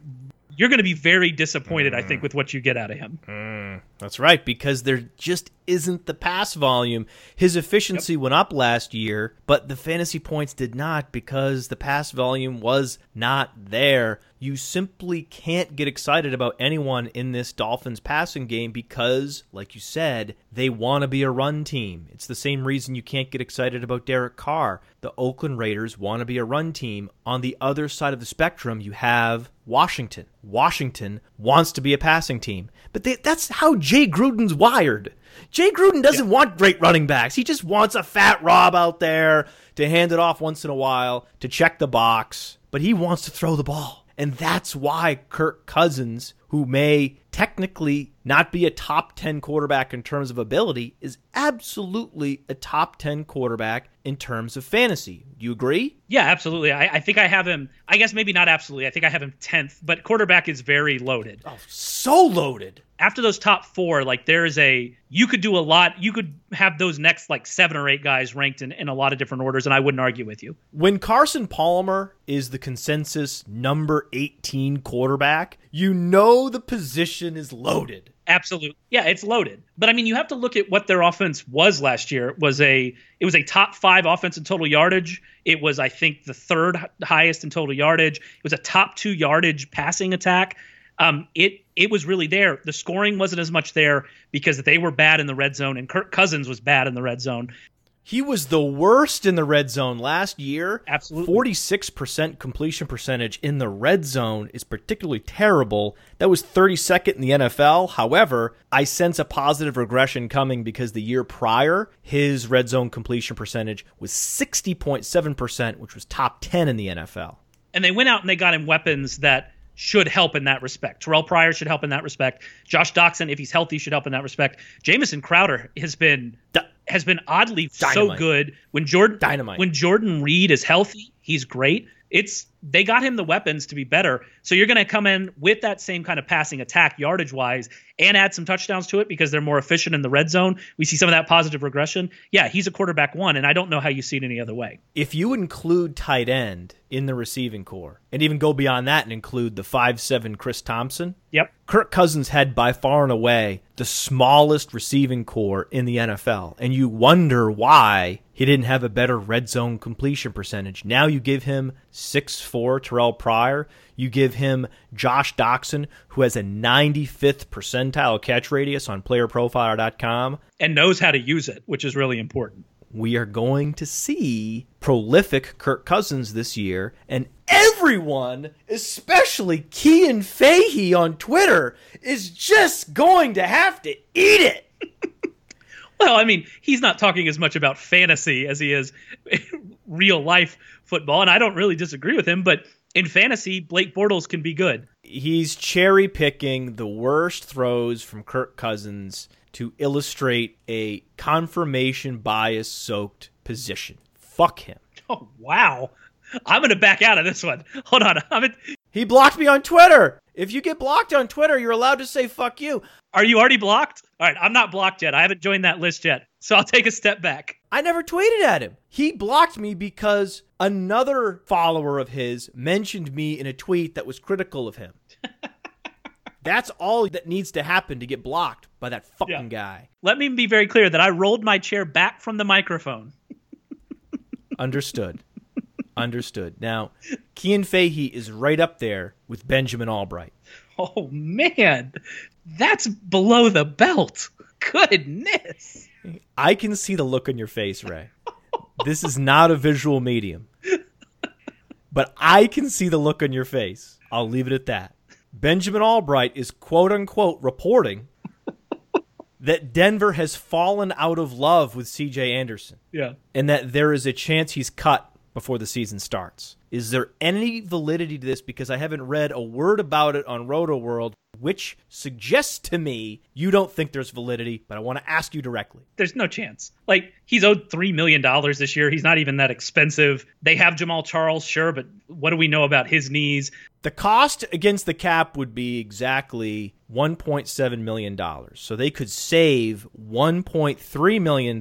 you're going to be very disappointed. I mm. think with what you get out of him. Mm. That's right, because there just isn't the pass volume. His efficiency went up last year, but the fantasy points did not because the pass volume was not there. You simply can't get excited about anyone in this Dolphins passing game because, like you said, they want to be a run team. It's the same reason you can't get excited about Derek Carr. The Oakland Raiders want to be a run team. On the other side of the spectrum, you have Washington. Washington wants to be a passing team. But they, that's how Jay Gruden's wired. Jay Gruden doesn't want great running backs. He just wants a fat Rob out there to hand it off once in a while, to check the box, but he wants to throw the ball. And that's why Kirk Cousins who may technically not be a top 10 quarterback in terms of ability, is absolutely a top 10 quarterback in terms of fantasy. Do you agree? Yeah, absolutely. I, I, think I have him, I guess maybe not absolutely. I think I have him 10th, but quarterback is very loaded. Oh, so loaded. After those top four, like there is a, you could do a lot. You could have those next like seven or eight guys ranked in, in a lot of different orders, and I wouldn't argue with you. When Carson Palmer is the consensus number 18 quarterback, you know the position is loaded. Absolutely. Yeah, it's loaded. But I mean, you have to look at what their offense was last year. It was a it was a top 5 offense in total yardage. It was I think the third highest in total yardage. It was a top 2 yardage passing attack. Um, it it was really there. The scoring wasn't as much there because they were bad in the red zone and Kirk Cousins was bad in the red zone. He was the worst in the red zone last year. Absolutely. 46% completion percentage in the red zone is particularly terrible. That was 32nd in the NFL. However, I sense a positive regression coming because the year prior, his red zone completion percentage was 60.7%, which was top 10 in the NFL. And they went out and they got him weapons that should help in that respect. Terrelle Pryor should help in that respect. Josh Doctson, if he's healthy, should help in that respect. Jamison Crowder has been has been oddly Dynamite. so good. When Jordan Dynamite. when Jordan Reed is healthy, he's great. It's they got him the weapons to be better. So you're going to come in with that same kind of passing attack yardage wise and add some touchdowns to it because they're more efficient in the red zone. We see some of that positive regression. Yeah, he's a quarterback one, and I don't know how you see it any other way. If you include tight end in the receiving corps and even go beyond that and include the five seven Chris Thompson, yep. Kirk Cousins had by far and away the smallest receiving corps in the NFL. And you wonder why he didn't have a better red zone completion percentage. Now you give him six four Terrelle Pryor. You give him Josh Doctson, who has a 95th percentile catch radius on playerprofiler.com. And knows how to use it, which is really important. We are going to see prolific Kirk Cousins this year, and everyone, especially Cian Fahey on Twitter, is just going to have to eat it. Well, I mean, he's not talking as much about fantasy as he is real life football, and I don't really disagree with him, but in fantasy, Blake Bortles can be good. He's cherry picking the worst throws from Kirk Cousins to illustrate a confirmation bias soaked position. Fuck him. Oh, wow. I'm going to back out of this one. Hold on. I'm He blocked me on Twitter. If you get blocked on Twitter, you're allowed to say fuck you. Are you already blocked? All right, I'm not blocked yet. I haven't joined that list yet. So I'll take a step back. I never tweeted at him. He blocked me because another follower of his mentioned me in a tweet that was critical of him. That's all that needs to happen to get blocked by that fucking yeah. guy. Let me be very clear that I rolled my chair back from the microphone. Understood. Understood. Now, Cian Fahey is right up there with Benjamin Albright. Oh man, that's below the belt. Goodness. I can see the look on your face, Ray. this is not a visual medium. But I can see the look on your face. I'll leave it at that. Benjamin Albright is quote unquote reporting that Denver has fallen out of love with CJ Anderson. Yeah. And that there is a chance he's cut before the season starts. Is there any validity to this? Because I haven't read a word about it on Roto World, which suggests to me you don't think there's validity, but I want to ask you directly. There's no chance. Like, he's owed $3 million this year. He's not even that expensive. They have Jamaal Charles, sure, but what do we know about his knees? The cost against the cap would be exactly $1.7 million. So they could save $1.3 million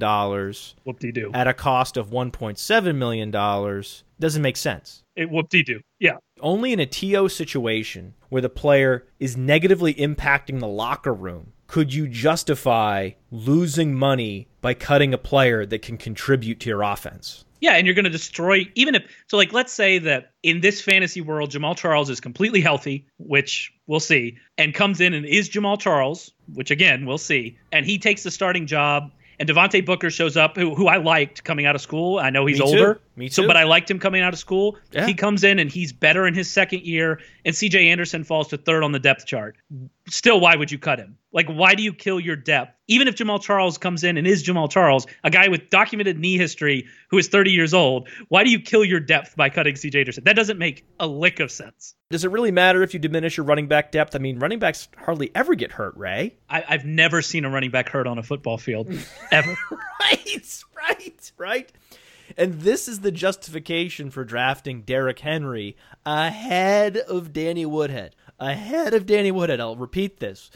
Whoop-de-doo. at a cost of $1.7 million. Doesn't make sense. It whoop-de-doo. Yeah. Only in a TO situation where the player is negatively impacting the locker room could you justify losing money by cutting a player that can contribute to your offense. Yeah, and you're going to destroy even if so. Like, let's say that in this fantasy world, Jamaal Charles is completely healthy, which we'll see, and comes in and is Jamaal Charles, which again we'll see, and he takes the starting job, and Devontae Booker shows up, who who I liked coming out of school. I know he's older. Me too. So, but I liked him coming out of school. Yeah. He comes in and he's better in his second year, and CJ Anderson falls to third on the depth chart. Still, why would you cut him? Like, why do you kill your depth? Even if Jamaal Charles comes in and is Jamaal Charles, a guy with documented knee history who is 30 years old, why do you kill your depth by cutting CJ Anderson? That doesn't make a lick of sense. Does it really matter if you diminish your running back depth? I mean, running backs hardly ever get hurt, Ray. I, I've never seen a running back hurt on a football field, ever. right, right, right. And this is the justification for drafting Derrick Henry ahead of Danny Woodhead. Ahead of Danny Woodhead. I'll repeat this.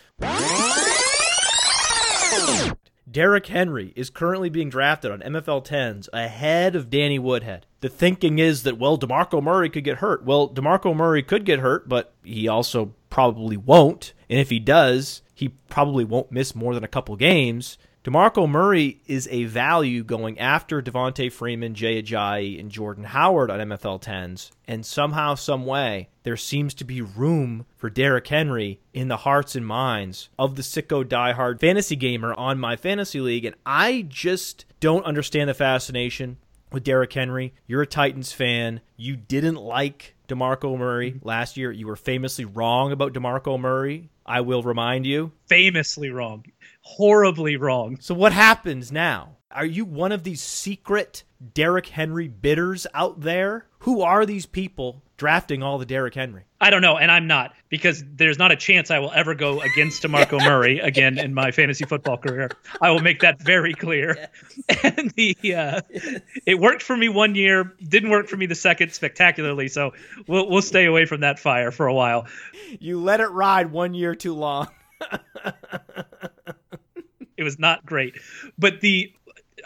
Derrick Henry is currently being drafted on MFL 10s ahead of Danny Woodhead. The thinking is that, well, DeMarco Murray could get hurt. Well, DeMarco Murray could get hurt, but he also probably won't. And if he does, he probably won't miss more than a couple games. DeMarco Murray is a value going after Devonta Freeman, Jay Ajayi, and Jordan Howard on MFL 10s. And somehow, some way, there seems to be room for Derrick Henry in the hearts and minds of the sicko diehard fantasy gamer on my fantasy league. And I just don't understand the fascination with Derrick Henry. You're a Titans fan. You didn't like DeMarco Murray mm-hmm. last year. You were famously wrong about DeMarco Murray. I will remind you. Famously wrong. Horribly wrong. So what happens now? Are you one of these secret Derrick Henry bidders out there? Who are these people drafting all the Derrick Henry? I don't know, and I'm not because there's not a chance I will ever go against DeMarco Murray again in my fantasy football career. I will make that very clear. And the uh, it worked for me one year, didn't work for me the second spectacularly. So we'll we'll stay away from that fire for a while. You let it ride one year too long. It was not great, but the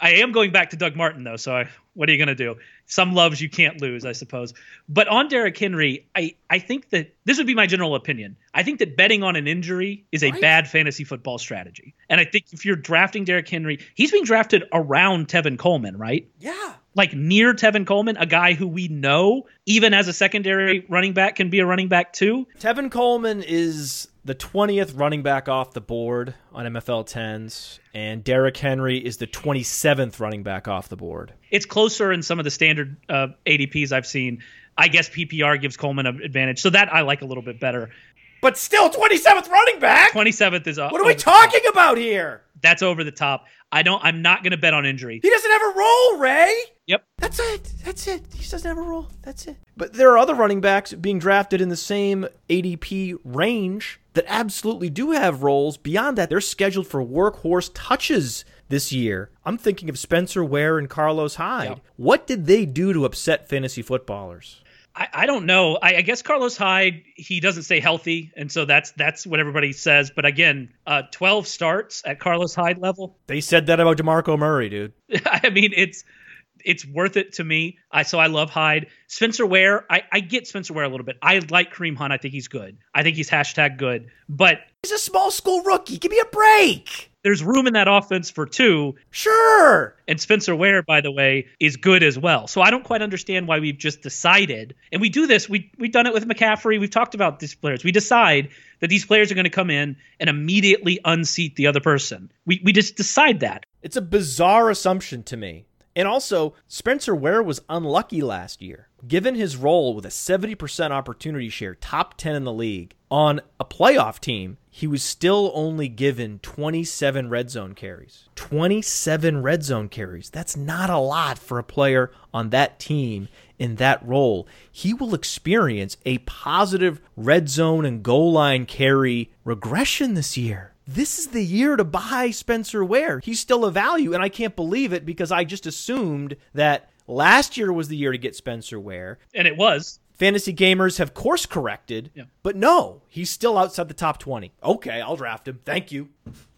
I am going back to Doug Martin though. So I, what are you going to do? Some loves you can't lose, I suppose. But on Derrick Henry, I, I think that this would be my general opinion. I think that betting on an injury is a Right. bad fantasy football strategy. And I think if you're drafting Derrick Henry, he's being drafted around Tevin Coleman, right? Yeah. Like near Tevin Coleman, a guy who we know, even as a secondary running back, can be a running back too. Tevin Coleman is the 20th running back off the board on MFL 10s, and Derrick Henry is the 27th running back off the board. It's closer in some of the standard uh, ADPs I've seen. I guess PPR gives Coleman an advantage, so that I like a little bit better. But still, 27th running back? 27th is uh, What are we over the top. talking about here? That's over the top. I don't. I'm not going to bet on injury. He doesn't have a role, Ray. Yep. That's it. That's it. He doesn't have a role. That's it. But there are other running backs being drafted in the same ADP range that absolutely do have roles. Beyond that, they're scheduled for workhorse touches this year. I'm thinking of Spencer Ware and Carlos Hyde. Yep. What did they do to upset fantasy footballers? I, I don't know. I, I guess Carlos Hyde he doesn't stay healthy, and so that's that's what everybody says. But again, uh, 12 starts at Carlos Hyde level. They said that about DeMarco Murray, dude. I mean, it's it's worth it to me. I so I love Hyde. Spencer Ware, I, I get Spencer Ware a little bit. I like Kareem Hunt. I think he's good. I think he's hashtag good. But He's a small school rookie. Give me a break. There's room in that offense for two. Sure. And Spencer Ware, by the way, is good as well. So I don't quite understand why we've just decided, and we do this. We we've done it with McCaffrey. We've talked about these players. We decide that these players are going to come in and immediately unseat the other person. We we just decide that. It's a bizarre assumption to me. And also, Spencer Ware was unlucky last year. Given his role with a 70% opportunity share, top 10 in the league, on a playoff team, he was still only given 27 red zone carries. 27 red zone carries. That's not a lot for a player on that team in that role. He will experience a positive red zone and goal line carry regression this year. This is the year to buy Spencer Ware. He's still a value, and I can't believe it because I just assumed that last year was the year to get Spencer Ware. And it was. Fantasy gamers have course corrected, Yeah. but no, he's still outside the top 20. Okay, I'll draft him. Thank you.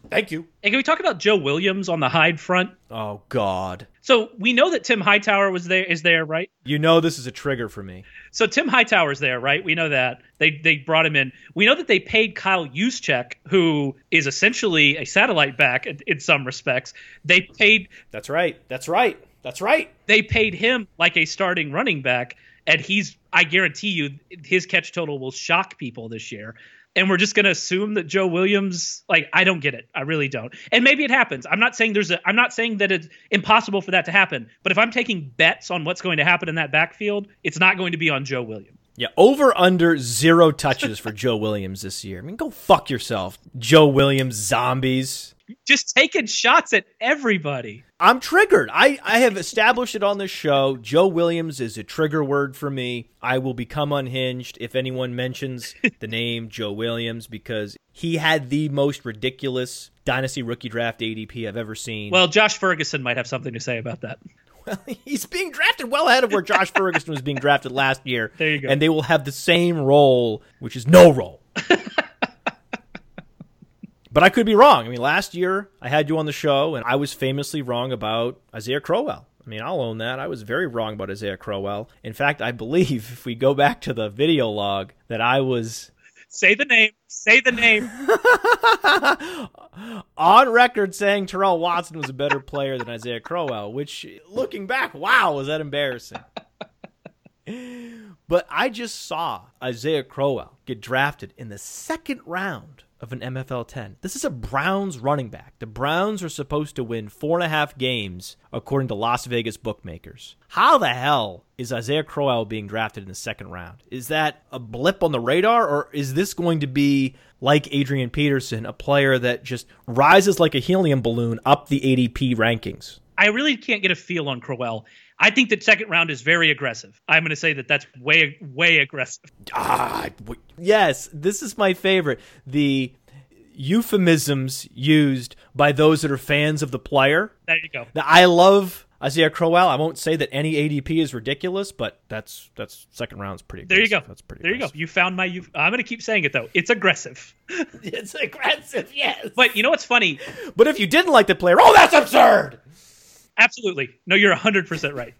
Thank you. And can we talk about Joe Williams on the Hyde front? Oh, God. So we know that Tim Hightower was there, is there, right? You know this is a trigger for me. So Tim Hightower's there, right? We know that they they brought him in. We know that they paid Kyle Juszczyk, who is essentially a satellite back in, in some respects. They paid That's right. That's right. That's right. they paid him like a starting running back, and he's I guarantee you his catch total will shock people this year. and we're just going to assume that Joe Williams like I don't get it. I really don't. And maybe it happens. I'm not saying there's a I'm not saying that it's impossible for that to happen, but if I'm taking bets on what's going to happen in that backfield, it's not going to be on Joe Williams. Yeah, over under zero touches for Joe Williams this year. I mean, go fuck yourself, Joe Williams zombies. Just taking shots at everybody. I'm triggered. I, I have established it on this show. Joe Williams is a trigger word for me. I will become unhinged if anyone mentions the name Joe Williams because he had the most ridiculous dynasty rookie draft ADP I've ever seen. Well, Josh Ferguson might have something to say about that. Well, he's being drafted well ahead of where Josh Ferguson was being drafted last year. There you go. And they will have the same role, which is no role. But I could be wrong. I mean, last year I had you on the show, and I was famously wrong about Isaiah Crowell. I mean, I'll own that. I was very wrong about Isaiah Crowell. In fact, I believe if we go back to the video log, that I was Say the name. Say the name. on record saying Terrell Watson was a better player than Isaiah Crowell, which, looking back, wow, was that embarrassing. but I just saw Isaiah Crowell get drafted in the second round of an MFL 10. This is a Browns running back. The Browns are supposed to win four and a half games according to Las Vegas bookmakers. How the hell is Isaiah Crowell being drafted in the second round? Is that a blip on the radar, or is this going to be like Adrian Peterson, a player that just rises like a helium balloon up the ADP rankings? I really can't get a feel on Crowell. I think that second round is very aggressive. I'm going to say that that's way, way aggressive. Ah, yes, this is my favorite. The euphemisms used by those that are fans of the player. There you go. I love Isaiah Crowell. I won't say that any ADP is ridiculous, but that's that's second round's pretty. Aggressive. There you go. That's pretty. There aggressive. you go. You found my. You, I'm going to keep saying it though. It's aggressive. it's aggressive, yes. But you know what's funny? But if you didn't like the player, oh, that's absurd. Absolutely. No, you're 100% right.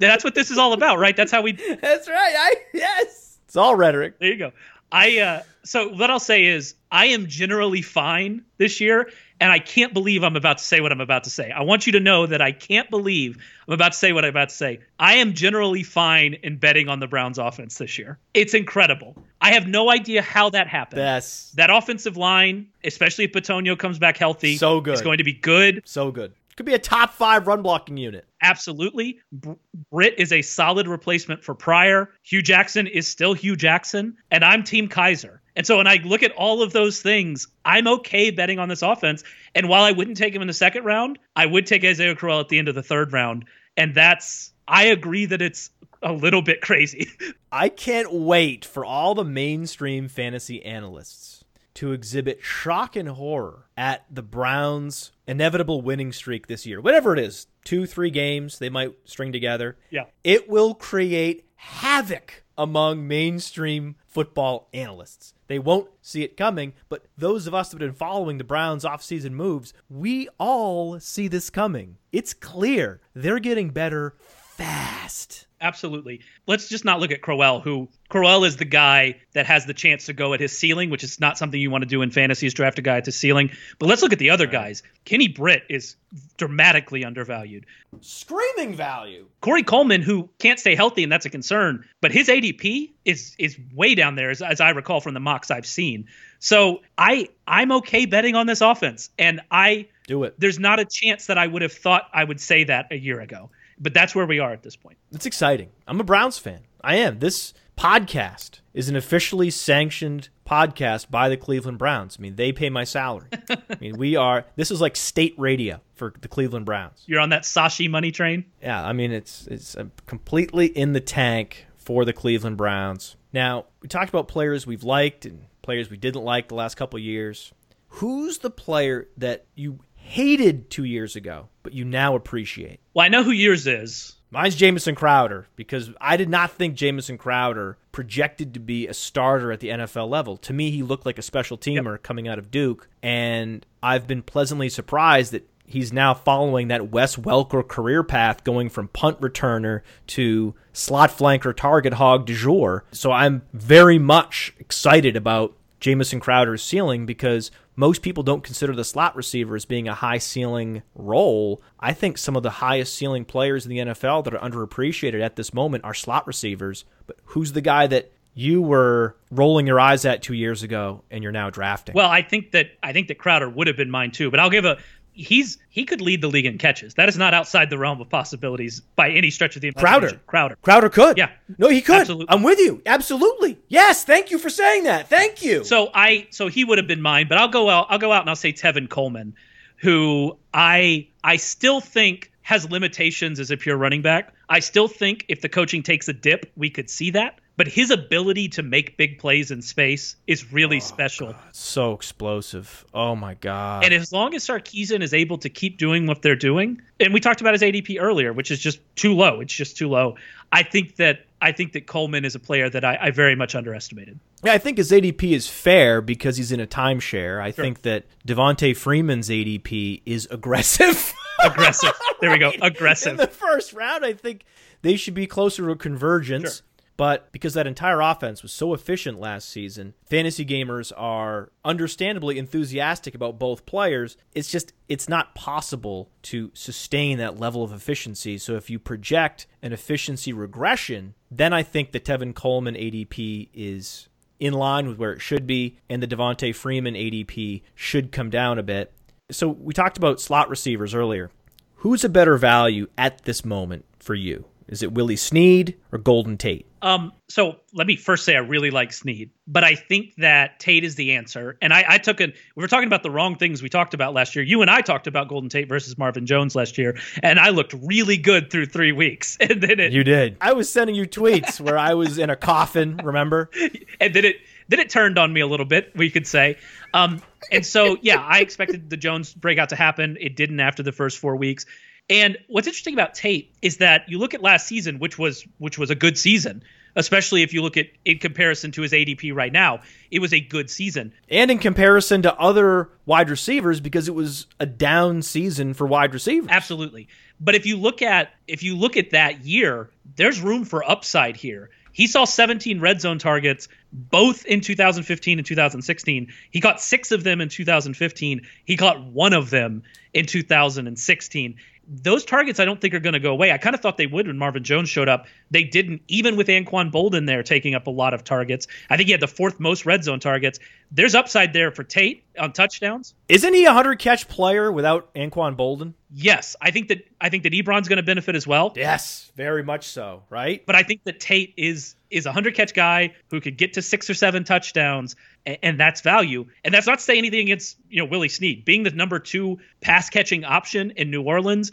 That's what this is all about, right? That's how we That's right. I yes. It's all rhetoric. There you go. I uh so what I'll say is I am generally fine this year and I can't believe I'm about to say what I'm about to say. I want you to know that I can't believe I'm about to say what I'm about to say. I am generally fine in betting on the Browns offense this year. It's incredible. I have no idea how that happened. Yes. That offensive line, especially if Bitonio comes back healthy, So good. It's going to be good. So good. Could be a top five run blocking unit. Absolutely. Br- Britt is a solid replacement for Pryor. Hue Jackson is still Hue Jackson, and I'm Team Kizer. And so when I look at all of those things, I'm okay betting on this offense. And while I wouldn't take him in the second round, I would take Isaiah Crowell at the end of the third round. And that's, I agree that it's a little bit crazy. I can't wait for all the mainstream fantasy analysts to exhibit shock and horror at the Browns' inevitable winning streak this year. Whatever it is, two, three games they might string together. Yeah. It will create havoc among mainstream football analysts. They won't see it coming, but those of us that have been following the Browns' offseason moves, we all see this coming. It's clear they're getting better fast. Absolutely. Let's just not look at Crowell, who Crowell is the guy that has the chance to go at his ceiling, which is not something you want to do in fantasy is draft a guy at his ceiling. But let's look at the other guys. Kenny Britt is dramatically undervalued. Screaming value. Corey Coleman, who can't stay healthy, and that's a concern, but his ADP is is way down there, as, as I recall from the mocks I've seen. So I I'm okay betting on this offense, and I Do it. there's not a chance that I would have thought I would say that a year ago. But that's where we are at this point. It's exciting. I'm a Browns fan. I am. This podcast is an officially sanctioned podcast by the Cleveland Browns. I mean, they pay my salary. I mean, we are. This is like state radio for the Cleveland Browns. You're on that Sashi money train. Yeah, I mean, it's it's uh, completely in the tank for the Cleveland Browns. Now, we talked about players we've liked and players we didn't like the last couple years. Who's the player that you hated two years ago, but you now appreciate? Well, I know who yours is. Mine's Jamison Crowder because I did not think Jamison Crowder projected to be a starter at the NFL level. To me, he looked like a special teamer coming out of Duke, and I've been pleasantly surprised that he's now following that Wes Welker career path, going from punt returner to slot flanker, target hog du jour. So I'm very much excited about Jamison Crowder's ceiling because most people don't consider the slot receiver as being a high ceiling role. I think some of the highest ceiling players in the NFL that are underappreciated at this moment are slot receivers. But who's the guy that you were rolling your eyes at two years ago and you're now drafting. Well, I think that I think that Crowder would have been mine too, but I'll give a he's he could lead the league in catches. That is not outside the realm of possibilities by any stretch of the imagination. Crowder. Crowder. Crowder could. Yeah. No, he could. Absolutely. I'm with you. Absolutely. Yes. Thank you for saying that. Thank you. So I so he would have been mine, but I'll go out. I'll go out and I'll say Tevin Coleman, who I I still think has limitations as a pure running back. I still think if the coaching takes a dip, we could see that but his ability to make big plays in space is really oh, special. God. So explosive. Oh my god. And as long as Sarkisian is able to keep doing what they're doing, and we talked about his ADP earlier, which is just too low. It's just too low. I think that I think that Coleman is a player that I, I very much underestimated. Yeah, I think his ADP is fair because he's in a timeshare. I sure. think that Devonta Freeman's ADP is aggressive. aggressive. There we go. Aggressive. In the first round, I think they should be closer to convergence. Sure. But because that entire offense was so efficient last season, fantasy gamers are understandably enthusiastic about both players. It's just, it's not possible to sustain that level of efficiency. So if you project an efficiency regression, then I think the Tevin Coleman ADP is in line with where it should be, and the Devonta Freeman ADP should come down a bit. So we talked about slot receivers earlier. Who's a better value at this moment for you? Is it Willie Snead or Golden Tate? Um, so let me first say I really like Snead, but I think that Tate is the answer. And I, I took an we were talking about the wrong things we talked about last year. You and I talked about Golden Tate versus Marvin Jones last year, and I looked really good through three weeks. And then it You did. I was sending you tweets where I was in a coffin, remember? And then it then it turned on me a little bit, we could say. Um, and so yeah, I expected the Jones breakout to happen. It didn't after the first four weeks. And what's interesting about Tate is that you look at last season, which was which was a good season, especially if you look at in comparison to his ADP right now, it was a good season. And in comparison to other wide receivers because it was a down season for wide receivers. Absolutely. But if you look at if you look at that year, there's room for upside here. He saw 17 red zone targets both in 2015 and 2016. He caught 6 of them in 2015. He caught 1 of them in 2016 those targets I don't think are going to go away. I kind of thought they would when Marvin Jones showed up. They didn't, even with Anquan Boldin there taking up a lot of targets. I think he had the fourth most red zone targets. There's upside there for Tate on touchdowns. Isn't he a hundred catch player without Anquan Boldin? Yes, I think that I think that Ebron's going to benefit as well. Yes, very much so. Right, but I think that Tate is is a hundred catch guy who could get to six or seven touchdowns, and, and that's value. And that's not to say anything against you know Willie Snead being the number two pass catching option in New Orleans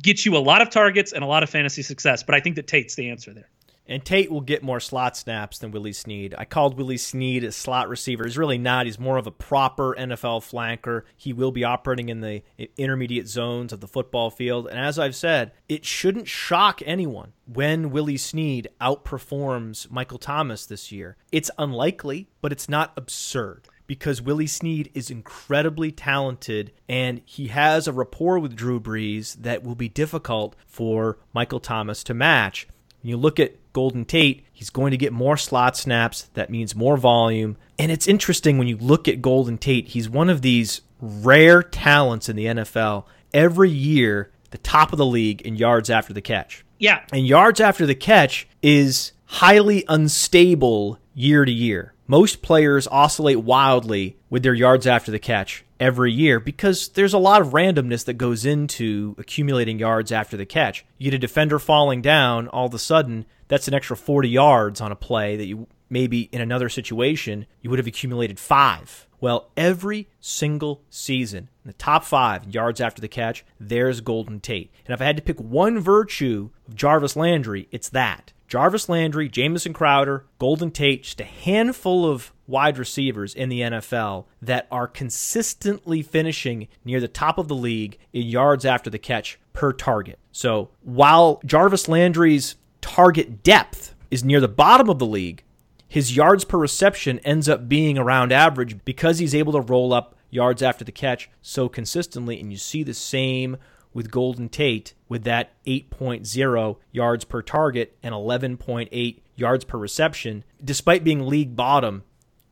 gets you a lot of targets and a lot of fantasy success. But I think that Tate's the answer there. And Tate will get more slot snaps than Willie Snead. I called Willie Snead a slot receiver. He's really not. He's more of a proper NFL flanker. He will be operating in the intermediate zones of the football field. And as I've said, it shouldn't shock anyone when Willie Snead outperforms Michael Thomas this year. It's unlikely, but it's not absurd because Willie Snead is incredibly talented and he has a rapport with Drew Brees that will be difficult for Michael Thomas to match. When you look at Golden Tate, he's going to get more slot snaps. That means more volume. And it's interesting when you look at Golden Tate, he's one of these rare talents in the NFL. Every year, the top of the league in yards after the catch. Yeah. And yards after the catch is highly unstable year to year. Most players oscillate wildly with their yards after the catch every year because there's a lot of randomness that goes into accumulating yards after the catch. You get a defender falling down, all of a sudden, that's an extra 40 yards on a play that you maybe in another situation you would have accumulated five. Well, every single season, the top five yards after the catch, there's Golden Tate. And if I had to pick one virtue of Jarvis Landry, it's that. Jarvis Landry, Jamison Crowder, Golden Tate, just a handful of wide receivers in the NFL that are consistently finishing near the top of the league in yards after the catch per target. So while Jarvis Landry's target depth is near the bottom of the league, his yards per reception ends up being around average because he's able to roll up yards after the catch so consistently. And you see the same with Golden Tate with that 8.0 yards per target and 11.8 yards per reception, despite being league bottom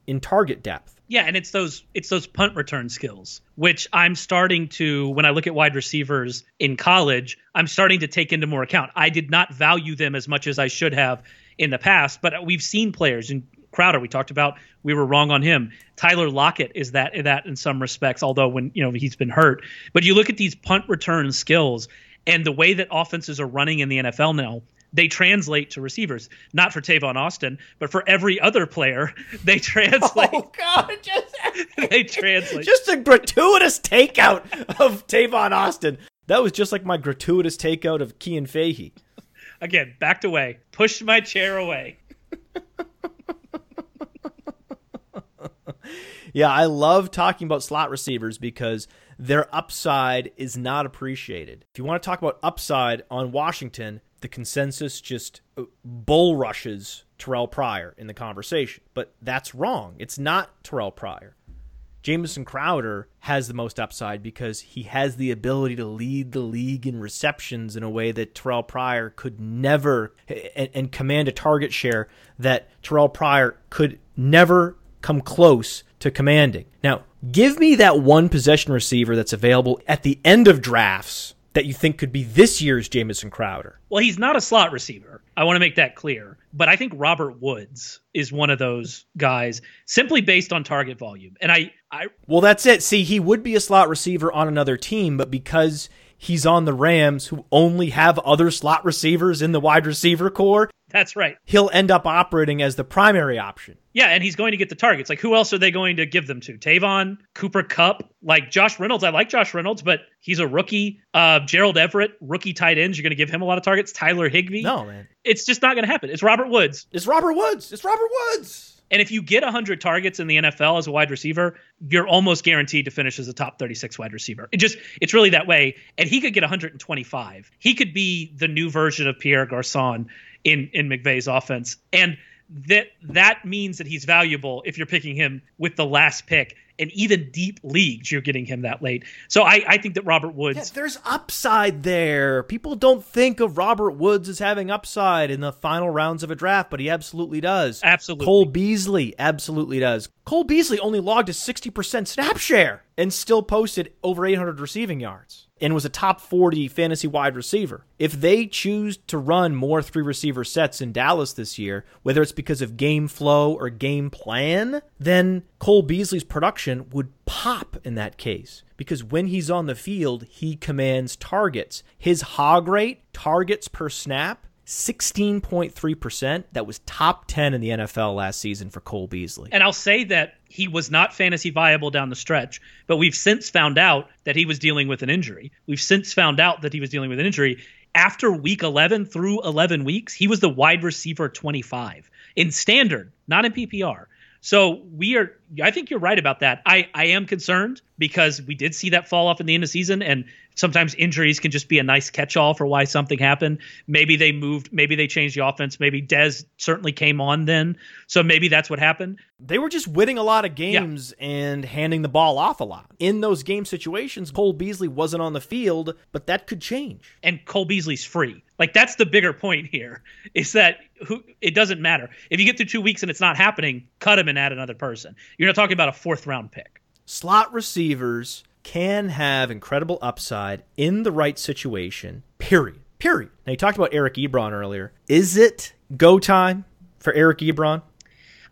in target depth. Yeah, and it's those it's those punt return skills, which I'm starting to when I look at wide receivers in college, I'm starting to take into more account. I did not value them as much as I should have in the past, but we've seen players in Crowder. We talked about we were wrong on him. Tyler Lockett is that that in some respects, although when you know he's been hurt. But you look at these punt return skills and the way that offenses are running in the NFL now they translate to receivers. Not for Tavon Austin, but for every other player, they translate. Oh God! Just, they translate. Just a gratuitous takeout of Tavon Austin. That was just like my gratuitous takeout of Cian Fahey. Again, backed away, pushed my chair away. yeah, I love talking about slot receivers because their upside is not appreciated. If you want to talk about upside on Washington, the consensus just uh, bull rushes Terrelle Pryor in the conversation. But that's wrong. It's not Terrelle Pryor. Jamison Crowder has the most upside because he has the ability to lead the league in receptions in a way that Terrelle Pryor could never and, and command a target share that Terrelle Pryor could never come close to commanding. Now, give me that one possession receiver that's available at the end of drafts that you think could be this year's Jamison Crowder? Well, he's not a slot receiver. I want to make that clear. But I think Robert Woods is one of those guys simply based on target volume. And I, I Well, that's it. See, he would be a slot receiver on another team, but because he's on the Rams who only have other slot receivers in the wide receiver corps, that's right. He'll end up operating as the primary option. Yeah, and he's going to get the targets. Like, who else are they going to give them to? Tavon, Cooper Kupp, like Josh Reynolds. I like Josh Reynolds, but he's a rookie. Uh, Gerald Everett, rookie tight ends. You're going to give him a lot of targets. Tyler Higbee. No, man. It's just not going to happen. It's Robert Woods. It's Robert Woods. It's Robert Woods. And if you get 100 targets in the NFL as a wide receiver, you're almost guaranteed to finish as a top 36 wide receiver. It just it's really that way. And he could get 125. He could be the new version of Pierre Garcon in in McVay's offense. And that that means that he's valuable if you're picking him with the last pick and even deep leagues you're getting him that late. So i, I think that robert woods yeah, there's upside there. People don't think of robert woods as having upside in the final rounds of a draft but he absolutely does. Absolutely. Cole beasley absolutely does. Cole beasley only logged a 60% snap share and still posted over 800 receiving yards and was a top 40 fantasy wide receiver. If they choose to run more three receiver sets in Dallas this year, whether it's because of game flow or game plan, then Cole Beasley's production would pop in that case. Because when he's on the field, he commands targets. His hog rate, targets per snap, 16.3%. That was top 10 in the NFL last season for Cole Beasley. And I'll say that he was not fantasy viable down the stretch, but we've since found out that he was dealing with an injury. We've since found out that he was dealing with an injury. After week 11 through 11 weeks, he was the wide receiver 25 in standard, not in PPR. So we are I think you're right about that. I, I am concerned because we did see that fall off in the end of season and sometimes injuries can just be a nice catch-all for why something happened. Maybe they moved, maybe they changed the offense. Maybe Dez certainly came on then, so maybe that's what happened. They were just winning a lot of games yeah. and handing the ball off a lot. In those game situations, Cole Beasley wasn't on the field, but that could change. And Cole Beasley's free. Like that's the bigger point here is that who it doesn't matter if you get through two weeks and it's not happening, cut him and add another person. You're not talking about a fourth round pick. Slot receivers can have incredible upside in the right situation, period. Period. Now, you talked about Eric Ebron earlier. Is it go time for Eric Ebron?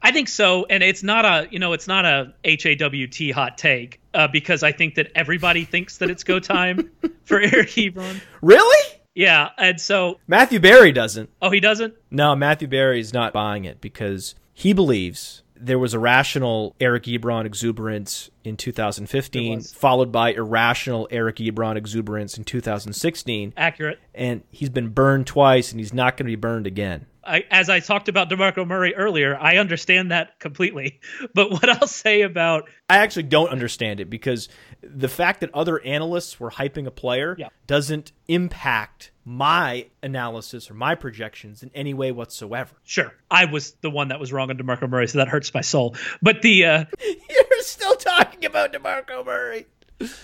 I think so, and it's not a you know it's not a HAWT hot take uh, because I think that everybody thinks that it's go time for Eric Ebron. Really? Yeah, and so Matthew Berry doesn't. Oh, he doesn't. No, Matthew Berry is not buying it because he believes there was irrational Eric Ebron exuberance in 2015, followed by irrational Eric Ebron exuberance in 2016. Accurate. And he's been burned twice, and he's not going to be burned again. I, as I talked about DeMarco Murray earlier, I understand that completely. But what I'll say about. I actually don't understand it because the fact that other analysts were hyping a player yeah. doesn't impact my analysis or my projections in any way whatsoever. Sure. I was the one that was wrong on DeMarco Murray, so that hurts my soul. But the. Uh, You're still talking about DeMarco Murray.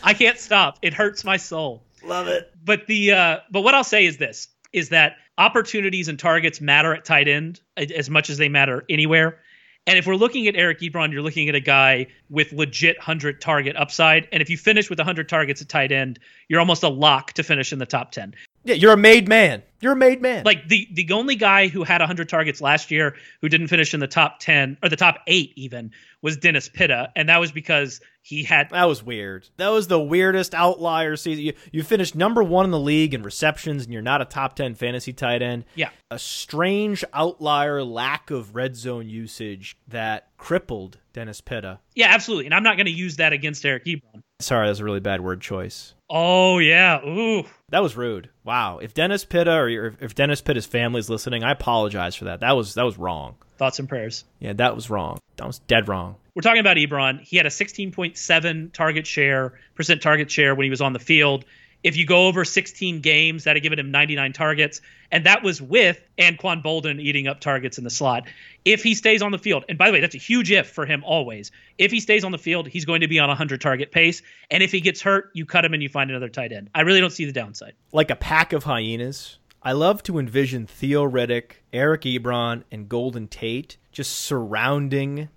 I can't stop. It hurts my soul. Love it. But the uh, but what I'll say is this is that opportunities and targets matter at tight end as much as they matter anywhere. And if we're looking at Eric Ebron, you're looking at a guy with legit 100 target upside. And if you finish with 100 targets at tight end, you're almost a lock to finish in the top 10. Yeah, you're a made man. You're a made man. Like the the only guy who had 100 targets last year who didn't finish in the top 10 or the top 8 even was Dennis Pitta and that was because he had that was weird. That was the weirdest outlier season. You, you finished number 1 in the league in receptions and you're not a top 10 fantasy tight end. Yeah. A strange outlier lack of red zone usage that crippled Dennis Pitta. Yeah, absolutely. And I'm not going to use that against Eric Ebron. Sorry, that was a really bad word choice. Oh yeah, ooh. That was rude. Wow. If Dennis Pitta or if Dennis Pitta's family is listening, I apologize for that. That was that was wrong. Thoughts and prayers. Yeah, that was wrong. That was dead wrong. We're talking about Ebron. He had a 16.7 target share, percent target share when he was on the field. If you go over 16 games, that'd given him 99 targets. And that was with Anquan Boldin eating up targets in the slot. If he stays on the field, and by the way, that's a huge if for him always. If he stays on the field, he's going to be on a 100 target pace. And if he gets hurt, you cut him and you find another tight end. I really don't see the downside. Like a pack of hyenas. I love to envision Theo Riddick, Eric Ebron, and Golden Tate just surrounding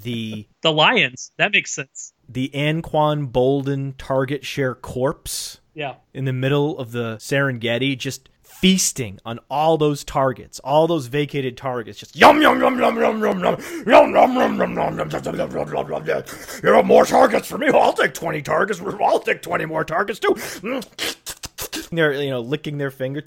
the the Lions. That makes sense. The Anquan Boldin target share corpse. Yeah. In the middle of the Serengeti, just feasting on all those targets, all those vacated targets. Just yum yum yum yum yum yum yum yum yum yum yum yum yum yum yum yum. You know more targets for me. I'll take twenty targets. I'll take twenty more targets too. They're you know licking their fingers.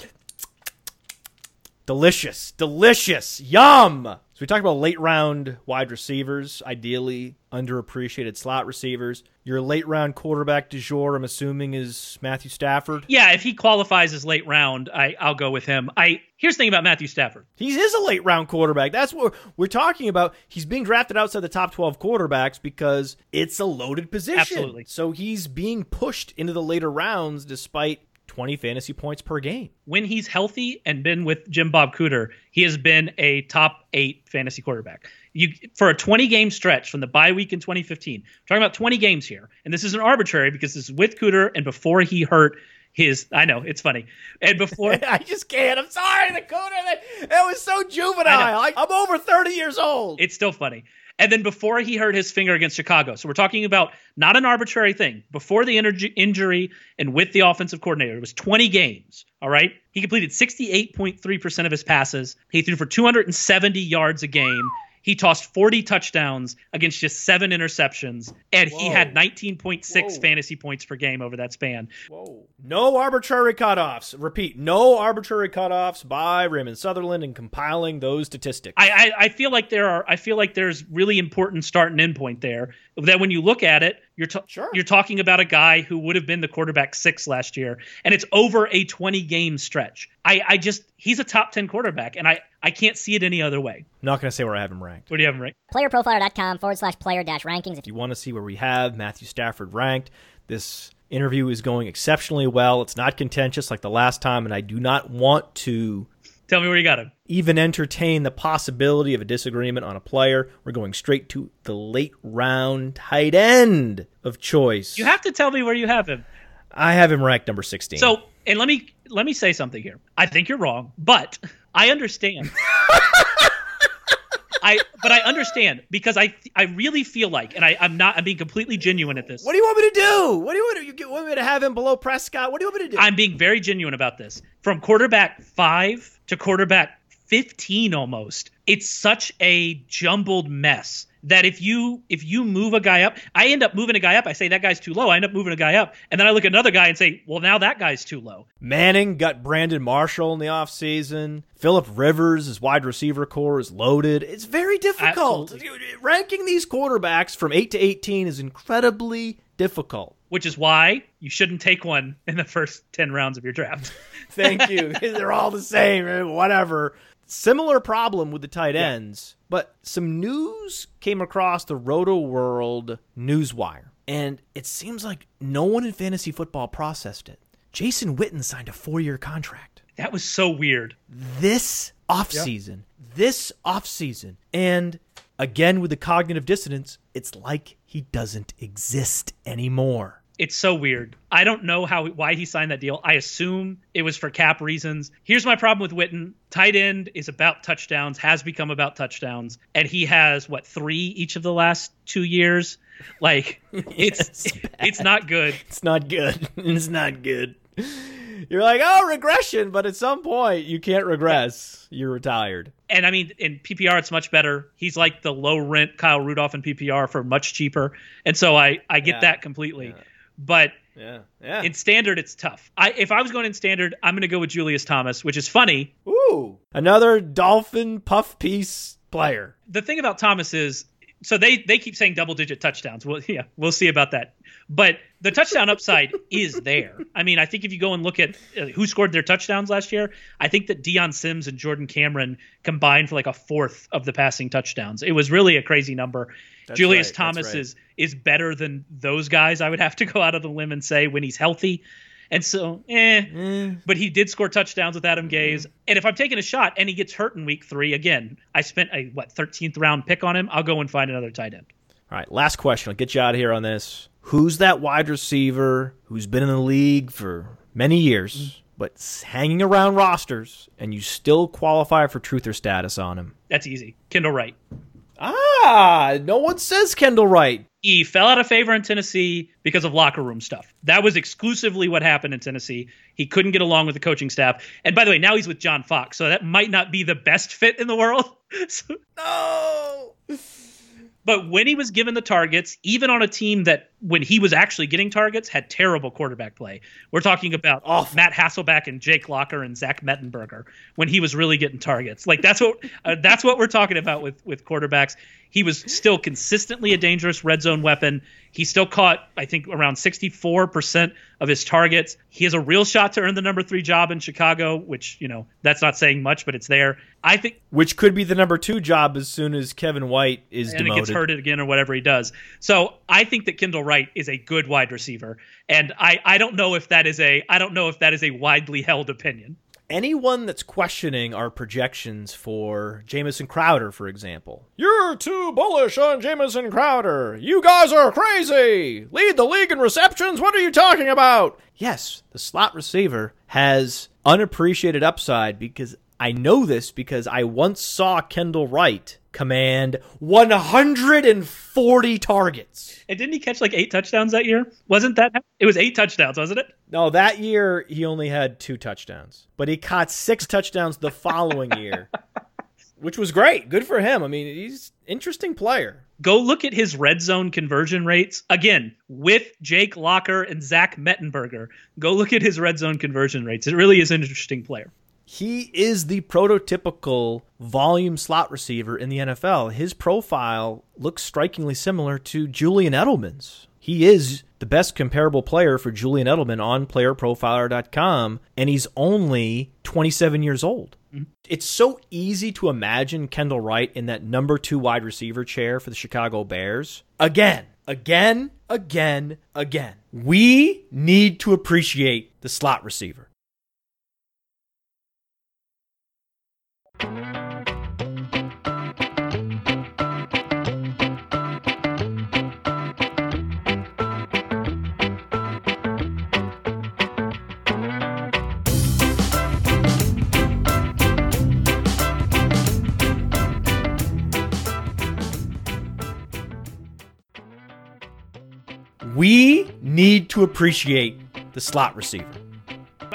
Delicious, delicious, yum. So we talked about late round wide receivers, ideally underappreciated slot receivers. Your late round quarterback du jour, I'm assuming, is Matthew Stafford. Yeah, if he qualifies as late round, I, I'll go with him. I here's the thing about Matthew Stafford. He is a late round quarterback. That's what we're talking about. He's being drafted outside the top 12 quarterbacks because it's a loaded position. Absolutely. So he's being pushed into the later rounds despite 20 fantasy points per game. When he's healthy and been with Jim Bob Cooter, he has been a top eight fantasy quarterback. You for a 20 game stretch from the bye week in 2015. talking about 20 games here, and this isn't arbitrary because this is with Cooter and before he hurt his. I know it's funny, and before I just can't. I'm sorry, the Cooter. That, was so juvenile. I I'm over 30 years old. It's still funny. And then before he hurt his finger against Chicago. So we're talking about not an arbitrary thing. Before the injury and with the offensive coordinator, it was 20 games. All right. He completed 68.3% of his passes. He threw for 270 yards a game. He tossed 40 touchdowns against just seven interceptions, and Whoa. he had 19.6 fantasy points per game over that span. Whoa. No arbitrary cutoffs. Repeat, no arbitrary cutoffs by Raymond Summerlin in compiling those statistics. I, I, I feel like there are. I feel like there's really important start and end point there. That when you look at it, you're ta- sure. you're talking about a guy who would have been the quarterback six last year, and it's over a 20 game stretch. I, I just he's a top 10 quarterback, and I I can't see it any other way. I'm not going to say where I have him ranked. Where do you have him ranked? Playerprofiler.com forward slash player dash rankings. If you want to see where we have Matthew Stafford ranked, this interview is going exceptionally well. It's not contentious like the last time, and I do not want to Tell me where you got him. Even entertain the possibility of a disagreement on a player. We're going straight to the late round tight end of choice. You have to tell me where you have him. I have him ranked number 16. So, and let me let me say something here. I think you're wrong, but I understand. I but I understand because I I really feel like, and I I'm not I'm being completely genuine at this. What do you want me to do? What do you want you want me to have him below Prescott? What do you want me to do? I'm being very genuine about this. From quarterback five to quarterback 15 almost. It's such a jumbled mess that if you if you move a guy up, I end up moving a guy up. I say that guy's too low. I end up moving a guy up, and then I look at another guy and say, well, now that guy's too low. Manning got Brandon Marshall in the offseason. Philip Rivers, his wide receiver corps is loaded. It's very difficult. Absolutely. Ranking these quarterbacks from 8 to 18 is incredibly difficult. Which is why you shouldn't take one in the first 10 rounds of your draft. Thank you. They're all the same. Eh, whatever. Similar problem with the tight ends, yeah. but some news came across the Rotoworld newswire, and it seems like no one in fantasy football processed it. Jason Witten signed a four year contract. That was so weird. This offseason, yep. this offseason. And again, with the cognitive dissonance, it's like he doesn't exist anymore. It's so weird. I don't know how why he signed that deal. I assume it was for cap reasons. Here's my problem with Witten. Tight end is about touchdowns, has become about touchdowns, and he has what three each of the last two years. Like it's it's, it's not good. It's not good. It's not good. You're like, oh, regression, but at some point you can't regress. You're retired. And I mean, in PPR, it's much better. He's like the low rent Kyle Rudolph in PPR for much cheaper, and so I I get Yeah. that completely. Yeah. But Yeah. Yeah. in standard, it's tough. I if I was going in standard, I'm going to go with Julius Thomas, which is funny. Ooh. Another dolphin puff piece player. The thing about Thomas is, so they they keep saying double digit touchdowns. Well, yeah, we'll see about that. But the touchdown upside is there. I mean, I think if you go and look at uh, who scored their touchdowns last year, I think that Dion Sims and Jordan Cameron combined for like a fourth of the passing touchdowns. It was really a crazy number. That's Julius right, Thomas right. is is better than those guys. I would have to go out of the limb and say when he's healthy. And so, eh, but he did score touchdowns with Adam Gase. And if I'm taking a shot and he gets hurt in week three, again, I spent a what 13th round pick on him. I'll go and find another tight end. All right, last question. I'll get you out of here on this. Who's that wide receiver who's been in the league for many years, but hanging around rosters, and you still qualify for truther status on him? That's easy. Kendall Wright. Ah, no one says Kendall Wright. He fell out of favor in Tennessee because of locker room stuff. That was exclusively what happened in Tennessee. He couldn't get along with the coaching staff. And by the way, now he's with John Fox, so that might not be the best fit in the world. So- No. But when he was given the targets, even on a team that, when he was actually getting targets, had terrible quarterback play. We're talking about Awful. Matt Hasselbeck and Jake Locker and Zach Mettenberger when he was really getting targets. Like that's what uh, that's what we're talking about with with quarterbacks. He was still consistently a dangerous red zone weapon. He still caught, I think, around 64% of his targets. He has a real shot to earn the number three job in Chicago, which, you know, that's not saying much, but it's there. I think Which could be the number two job as soon as Kevin White is and it demoted. gets hurt again or whatever he does. So I think that Kendall Wright is a good wide receiver, and I I don't know if that is a I don't know if that is a widely held opinion. Anyone that's questioning our projections for Jamison Crowder, for example. You're too bullish on Jamison Crowder. You guys are crazy. Lead the league in receptions. What are you talking about? Yes, the slot receiver has unappreciated upside because I know this because I once saw Kendall Wright command 140 targets. And didn't he catch like eight touchdowns that year? Wasn't that it was eight touchdowns, wasn't it? No, that year he only had two touchdowns, but he caught six touchdowns the following year, which was great. Good for him. I mean, he's interesting player. Go look at his red zone conversion rates again with Jake Locker and Zach Mettenberger. Go look at his red zone conversion rates. It really is an interesting player. He is the prototypical volume slot receiver in the NFL. His profile looks strikingly similar to Julian Edelman's. He is the best comparable player for Julian Edelman on playerprofiler.com, and he's only 27 years old. Mm-hmm. It's so easy to imagine Kendall Wright in that number two wide receiver chair for the Chicago Bears. Again, again, again, again. We need to appreciate the slot receiver. We need to appreciate the slot receiver.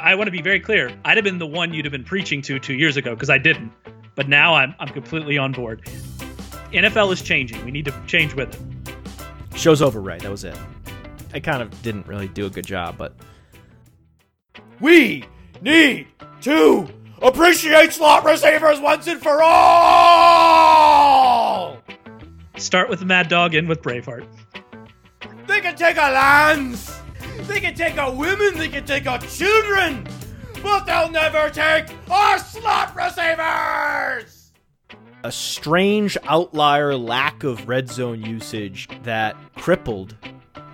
I want to be very clear. I'd have been the one you'd have been preaching to two years ago because I didn't. But now I'm, I'm completely on board. NFL is changing. We need to change with it. Show's over, right? That was it. I kind of didn't really do a good job, but. We need to appreciate slot receivers once and for all! Start with the Mad Dog, end with Braveheart. They can take our lands, they can take our women, they can take our children, but they'll never take our slot receivers! A strange outlier lack of red zone usage that crippled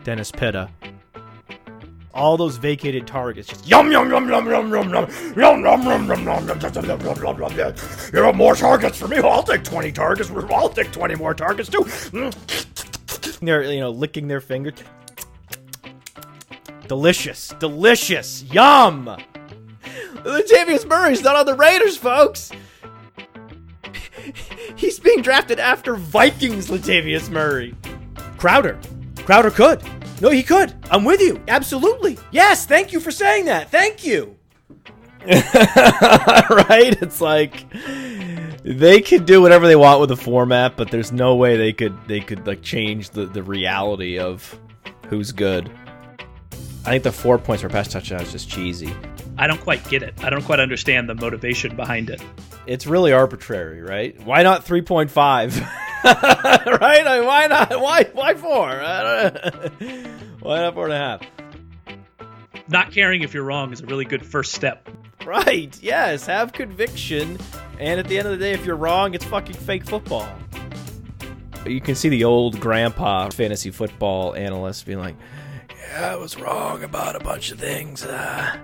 Dennis Pitta. All those vacated targets, just yum yum yum yum yum yum yum yum yum yum yum yum yum yum yum yum yum yum. You know more targets for me. I'll take twenty targets. I'll take twenty more targets too. They're you know licking their fingers. Delicious, delicious, yum. Latavius Murray's not on the Raiders, folks. He's being drafted after Vikings Latavius Murray. Crowder. Crowder could. No, he could. I'm with you. Absolutely. Yes, thank you for saying that. Thank you. right? It's like they could do whatever they want with the format, but there's no way they could they could like change the, the reality of who's good. I think the four points for pass touchdown is just cheesy. I don't quite get it. I don't quite understand the motivation behind it. It's really arbitrary, right? Why not three point five? right? I mean, why not? Why why four? why not four and a half? Not caring if you're wrong is a really good first step. Right. Yes. Have conviction. And at the end of the day, if you're wrong, it's fucking fake football. You can see the old grandpa fantasy football analyst being like, "Yeah, I was wrong about a bunch of things. Uh,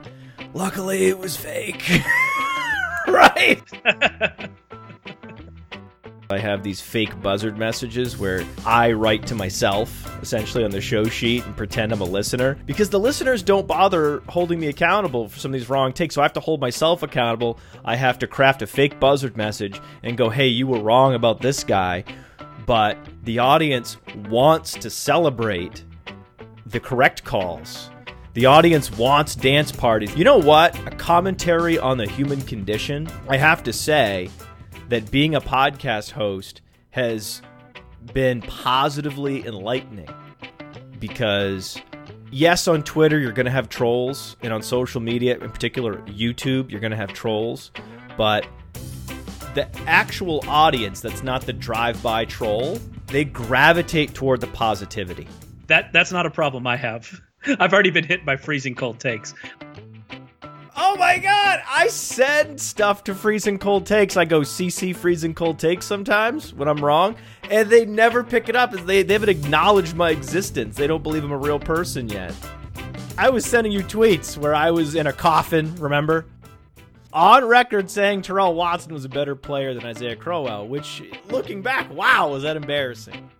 luckily, it was fake." right. I have these fake buzzard messages where I write to myself, essentially on the show sheet, and pretend I'm a listener because the listeners don't bother holding me accountable for some of these wrong takes. So I have to hold myself accountable. I have to craft a fake buzzard message and go, hey, you were wrong about this guy. But the audience wants to celebrate the correct calls. The audience wants dance parties. You know what? A commentary on the human condition. I have to say, that being a podcast host has been positively enlightening because yes on twitter you're going to have trolls and on social media in particular youtube you're going to have trolls but the actual audience that's not the drive-by troll they gravitate toward the positivity That that's not a problem I have. I've already been hit by freezing cold takes. Oh my god! I send stuff to freezing cold takes. I go CC freezing cold takes sometimes when I'm wrong, and they never pick it up. They, they haven't acknowledged my existence. They don't believe I'm a real person yet. I was sending you tweets where I was in a coffin, remember? On record saying Terrell Watson was a better player than Isaiah Crowell, which, looking back, wow, was that embarrassing.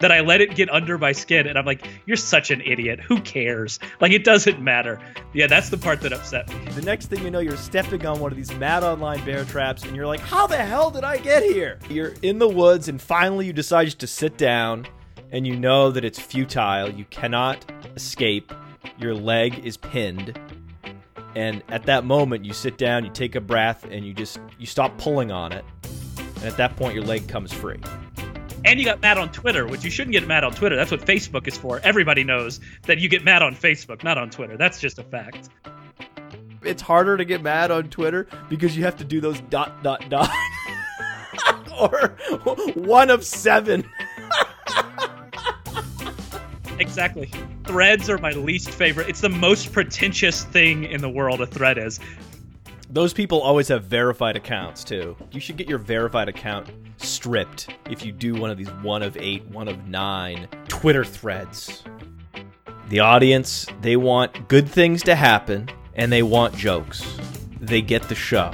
That I let it get under my skin, and I'm like, "You're such an idiot. Who cares? Like, it doesn't matter." Yeah, that's the part that upset me. The next thing you know, you're stepping on one of these mad online bear traps, and you're like, how the hell did I get here? You're in the woods, and finally you decide to sit down, and you know that it's futile. You cannot escape. Your leg is pinned. And at that moment, you sit down, you take a breath, and you just you stop pulling on it. And at that point, your leg comes free. And you got mad on Twitter, which you shouldn't get mad on Twitter. That's what Facebook is for. Everybody knows that you get mad on Facebook, not on Twitter. That's just a fact. It's harder to get mad on Twitter because you have to do those dot dot dot or one of seven. Exactly. Threads are my least favorite. It's the most pretentious thing in the world, a thread is. Those people always have verified accounts too. You should get your verified account stripped if you do one of these one of eight, one of nine Twitter threads. The audience, they want good things to happen and they want jokes. They get the show.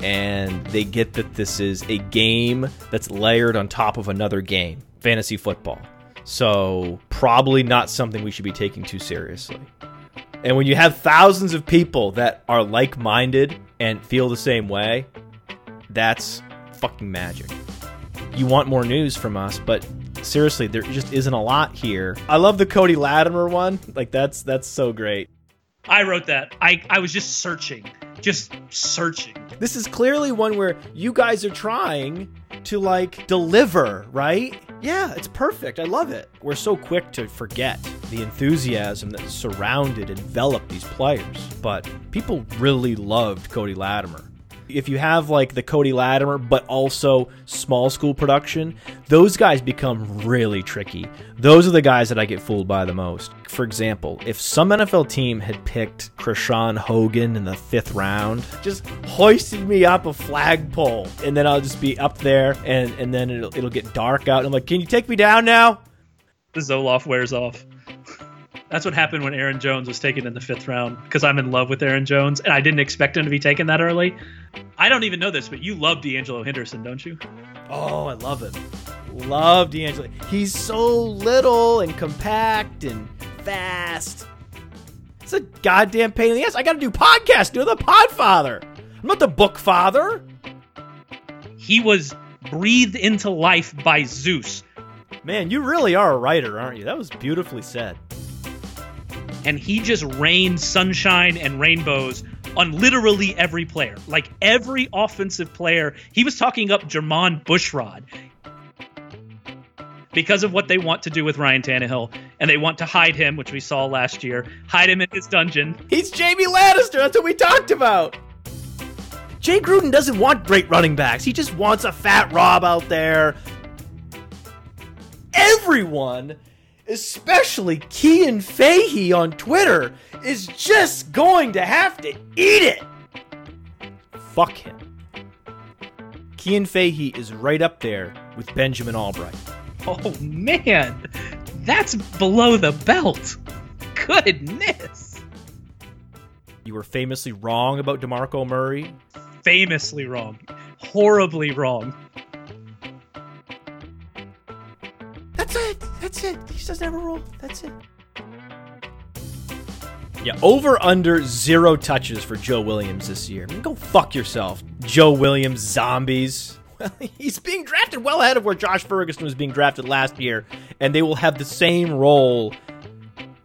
And they get that this is a game that's layered on top of another game, fantasy football. So, probably not something we should be taking too seriously. And when you have thousands of people that are like minded and feel the same way, that's fucking magic. You want more news from us, but seriously, there just isn't a lot here. I love the Cody Latimer one. Like that's that's so great. I wrote that. I, I was just searching. Just searching. This is clearly one where you guys are trying to like deliver, right? Yeah, it's perfect. I love it. We're so quick to forget the enthusiasm that surrounded, enveloped these players. But people really loved Cody Latimer. If you have like the Cody Latimer, but also small school production, those guys become really tricky. Those are the guys that I get fooled by the most. For example, if some NFL team had picked Krishawn Hogan in the fifth round, just hoisted me up a flagpole, and then I'll just be up there, and, and then it'll, it'll get dark out, I'm like, can you take me down now? The Zoloft wears off. That's what happened when Aaron Jones was taken in the fifth round because I'm in love with Aaron Jones and I didn't expect him to be taken that early. I don't even know this, but you love D'Angelo Henderson, don't you? Oh, I love him. Love D'Angelo. He's so little and compact and fast. It's a goddamn pain in the ass. I gotta do podcasts, do the podfather. I'm not the book father. He was breathed into life by Zeus. Man, you really are a writer, aren't you? That was beautifully said. And he just rained sunshine and rainbows on literally every player, like every offensive player. He was talking up Jermon Bushrod because of what they want to do with Ryan Tannehill, and they want to hide him, which we saw last year, hide him in his dungeon. He's Jamie Lannister. That's what we talked about. Jay Gruden doesn't want great running backs. He just wants a fat Rob out there. Everyone, especially Cian Fahey on Twitter, is just going to have to eat it. Fuck him. Cian Fahey is right up there with Benjamin Albright. Oh man, that's below the belt. Goodness. You were famously wrong about DeMarco Murray. Famously wrong. Horribly wrong. That's it. He doesn't have a rule. That's it. Yeah, over under zero touches for Joe Williams this year. Go fuck yourself, Joe Williams zombies. Well, he's being drafted well ahead of where Josh Ferguson was being drafted last year, and they will have the same role,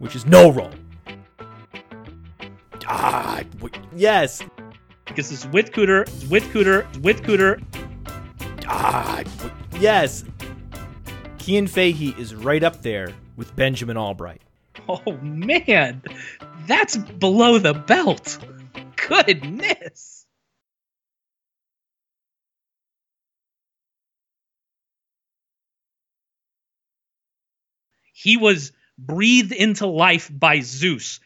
which is no role. Ah, w- yes. Because it's with Cooter, it's with Cooter, with Cooter. Ah, w- yes. Cian Fahey is right up there with Benjamin Albright. Oh man, that's below the belt. Goodness. He was breathed into life by Zeus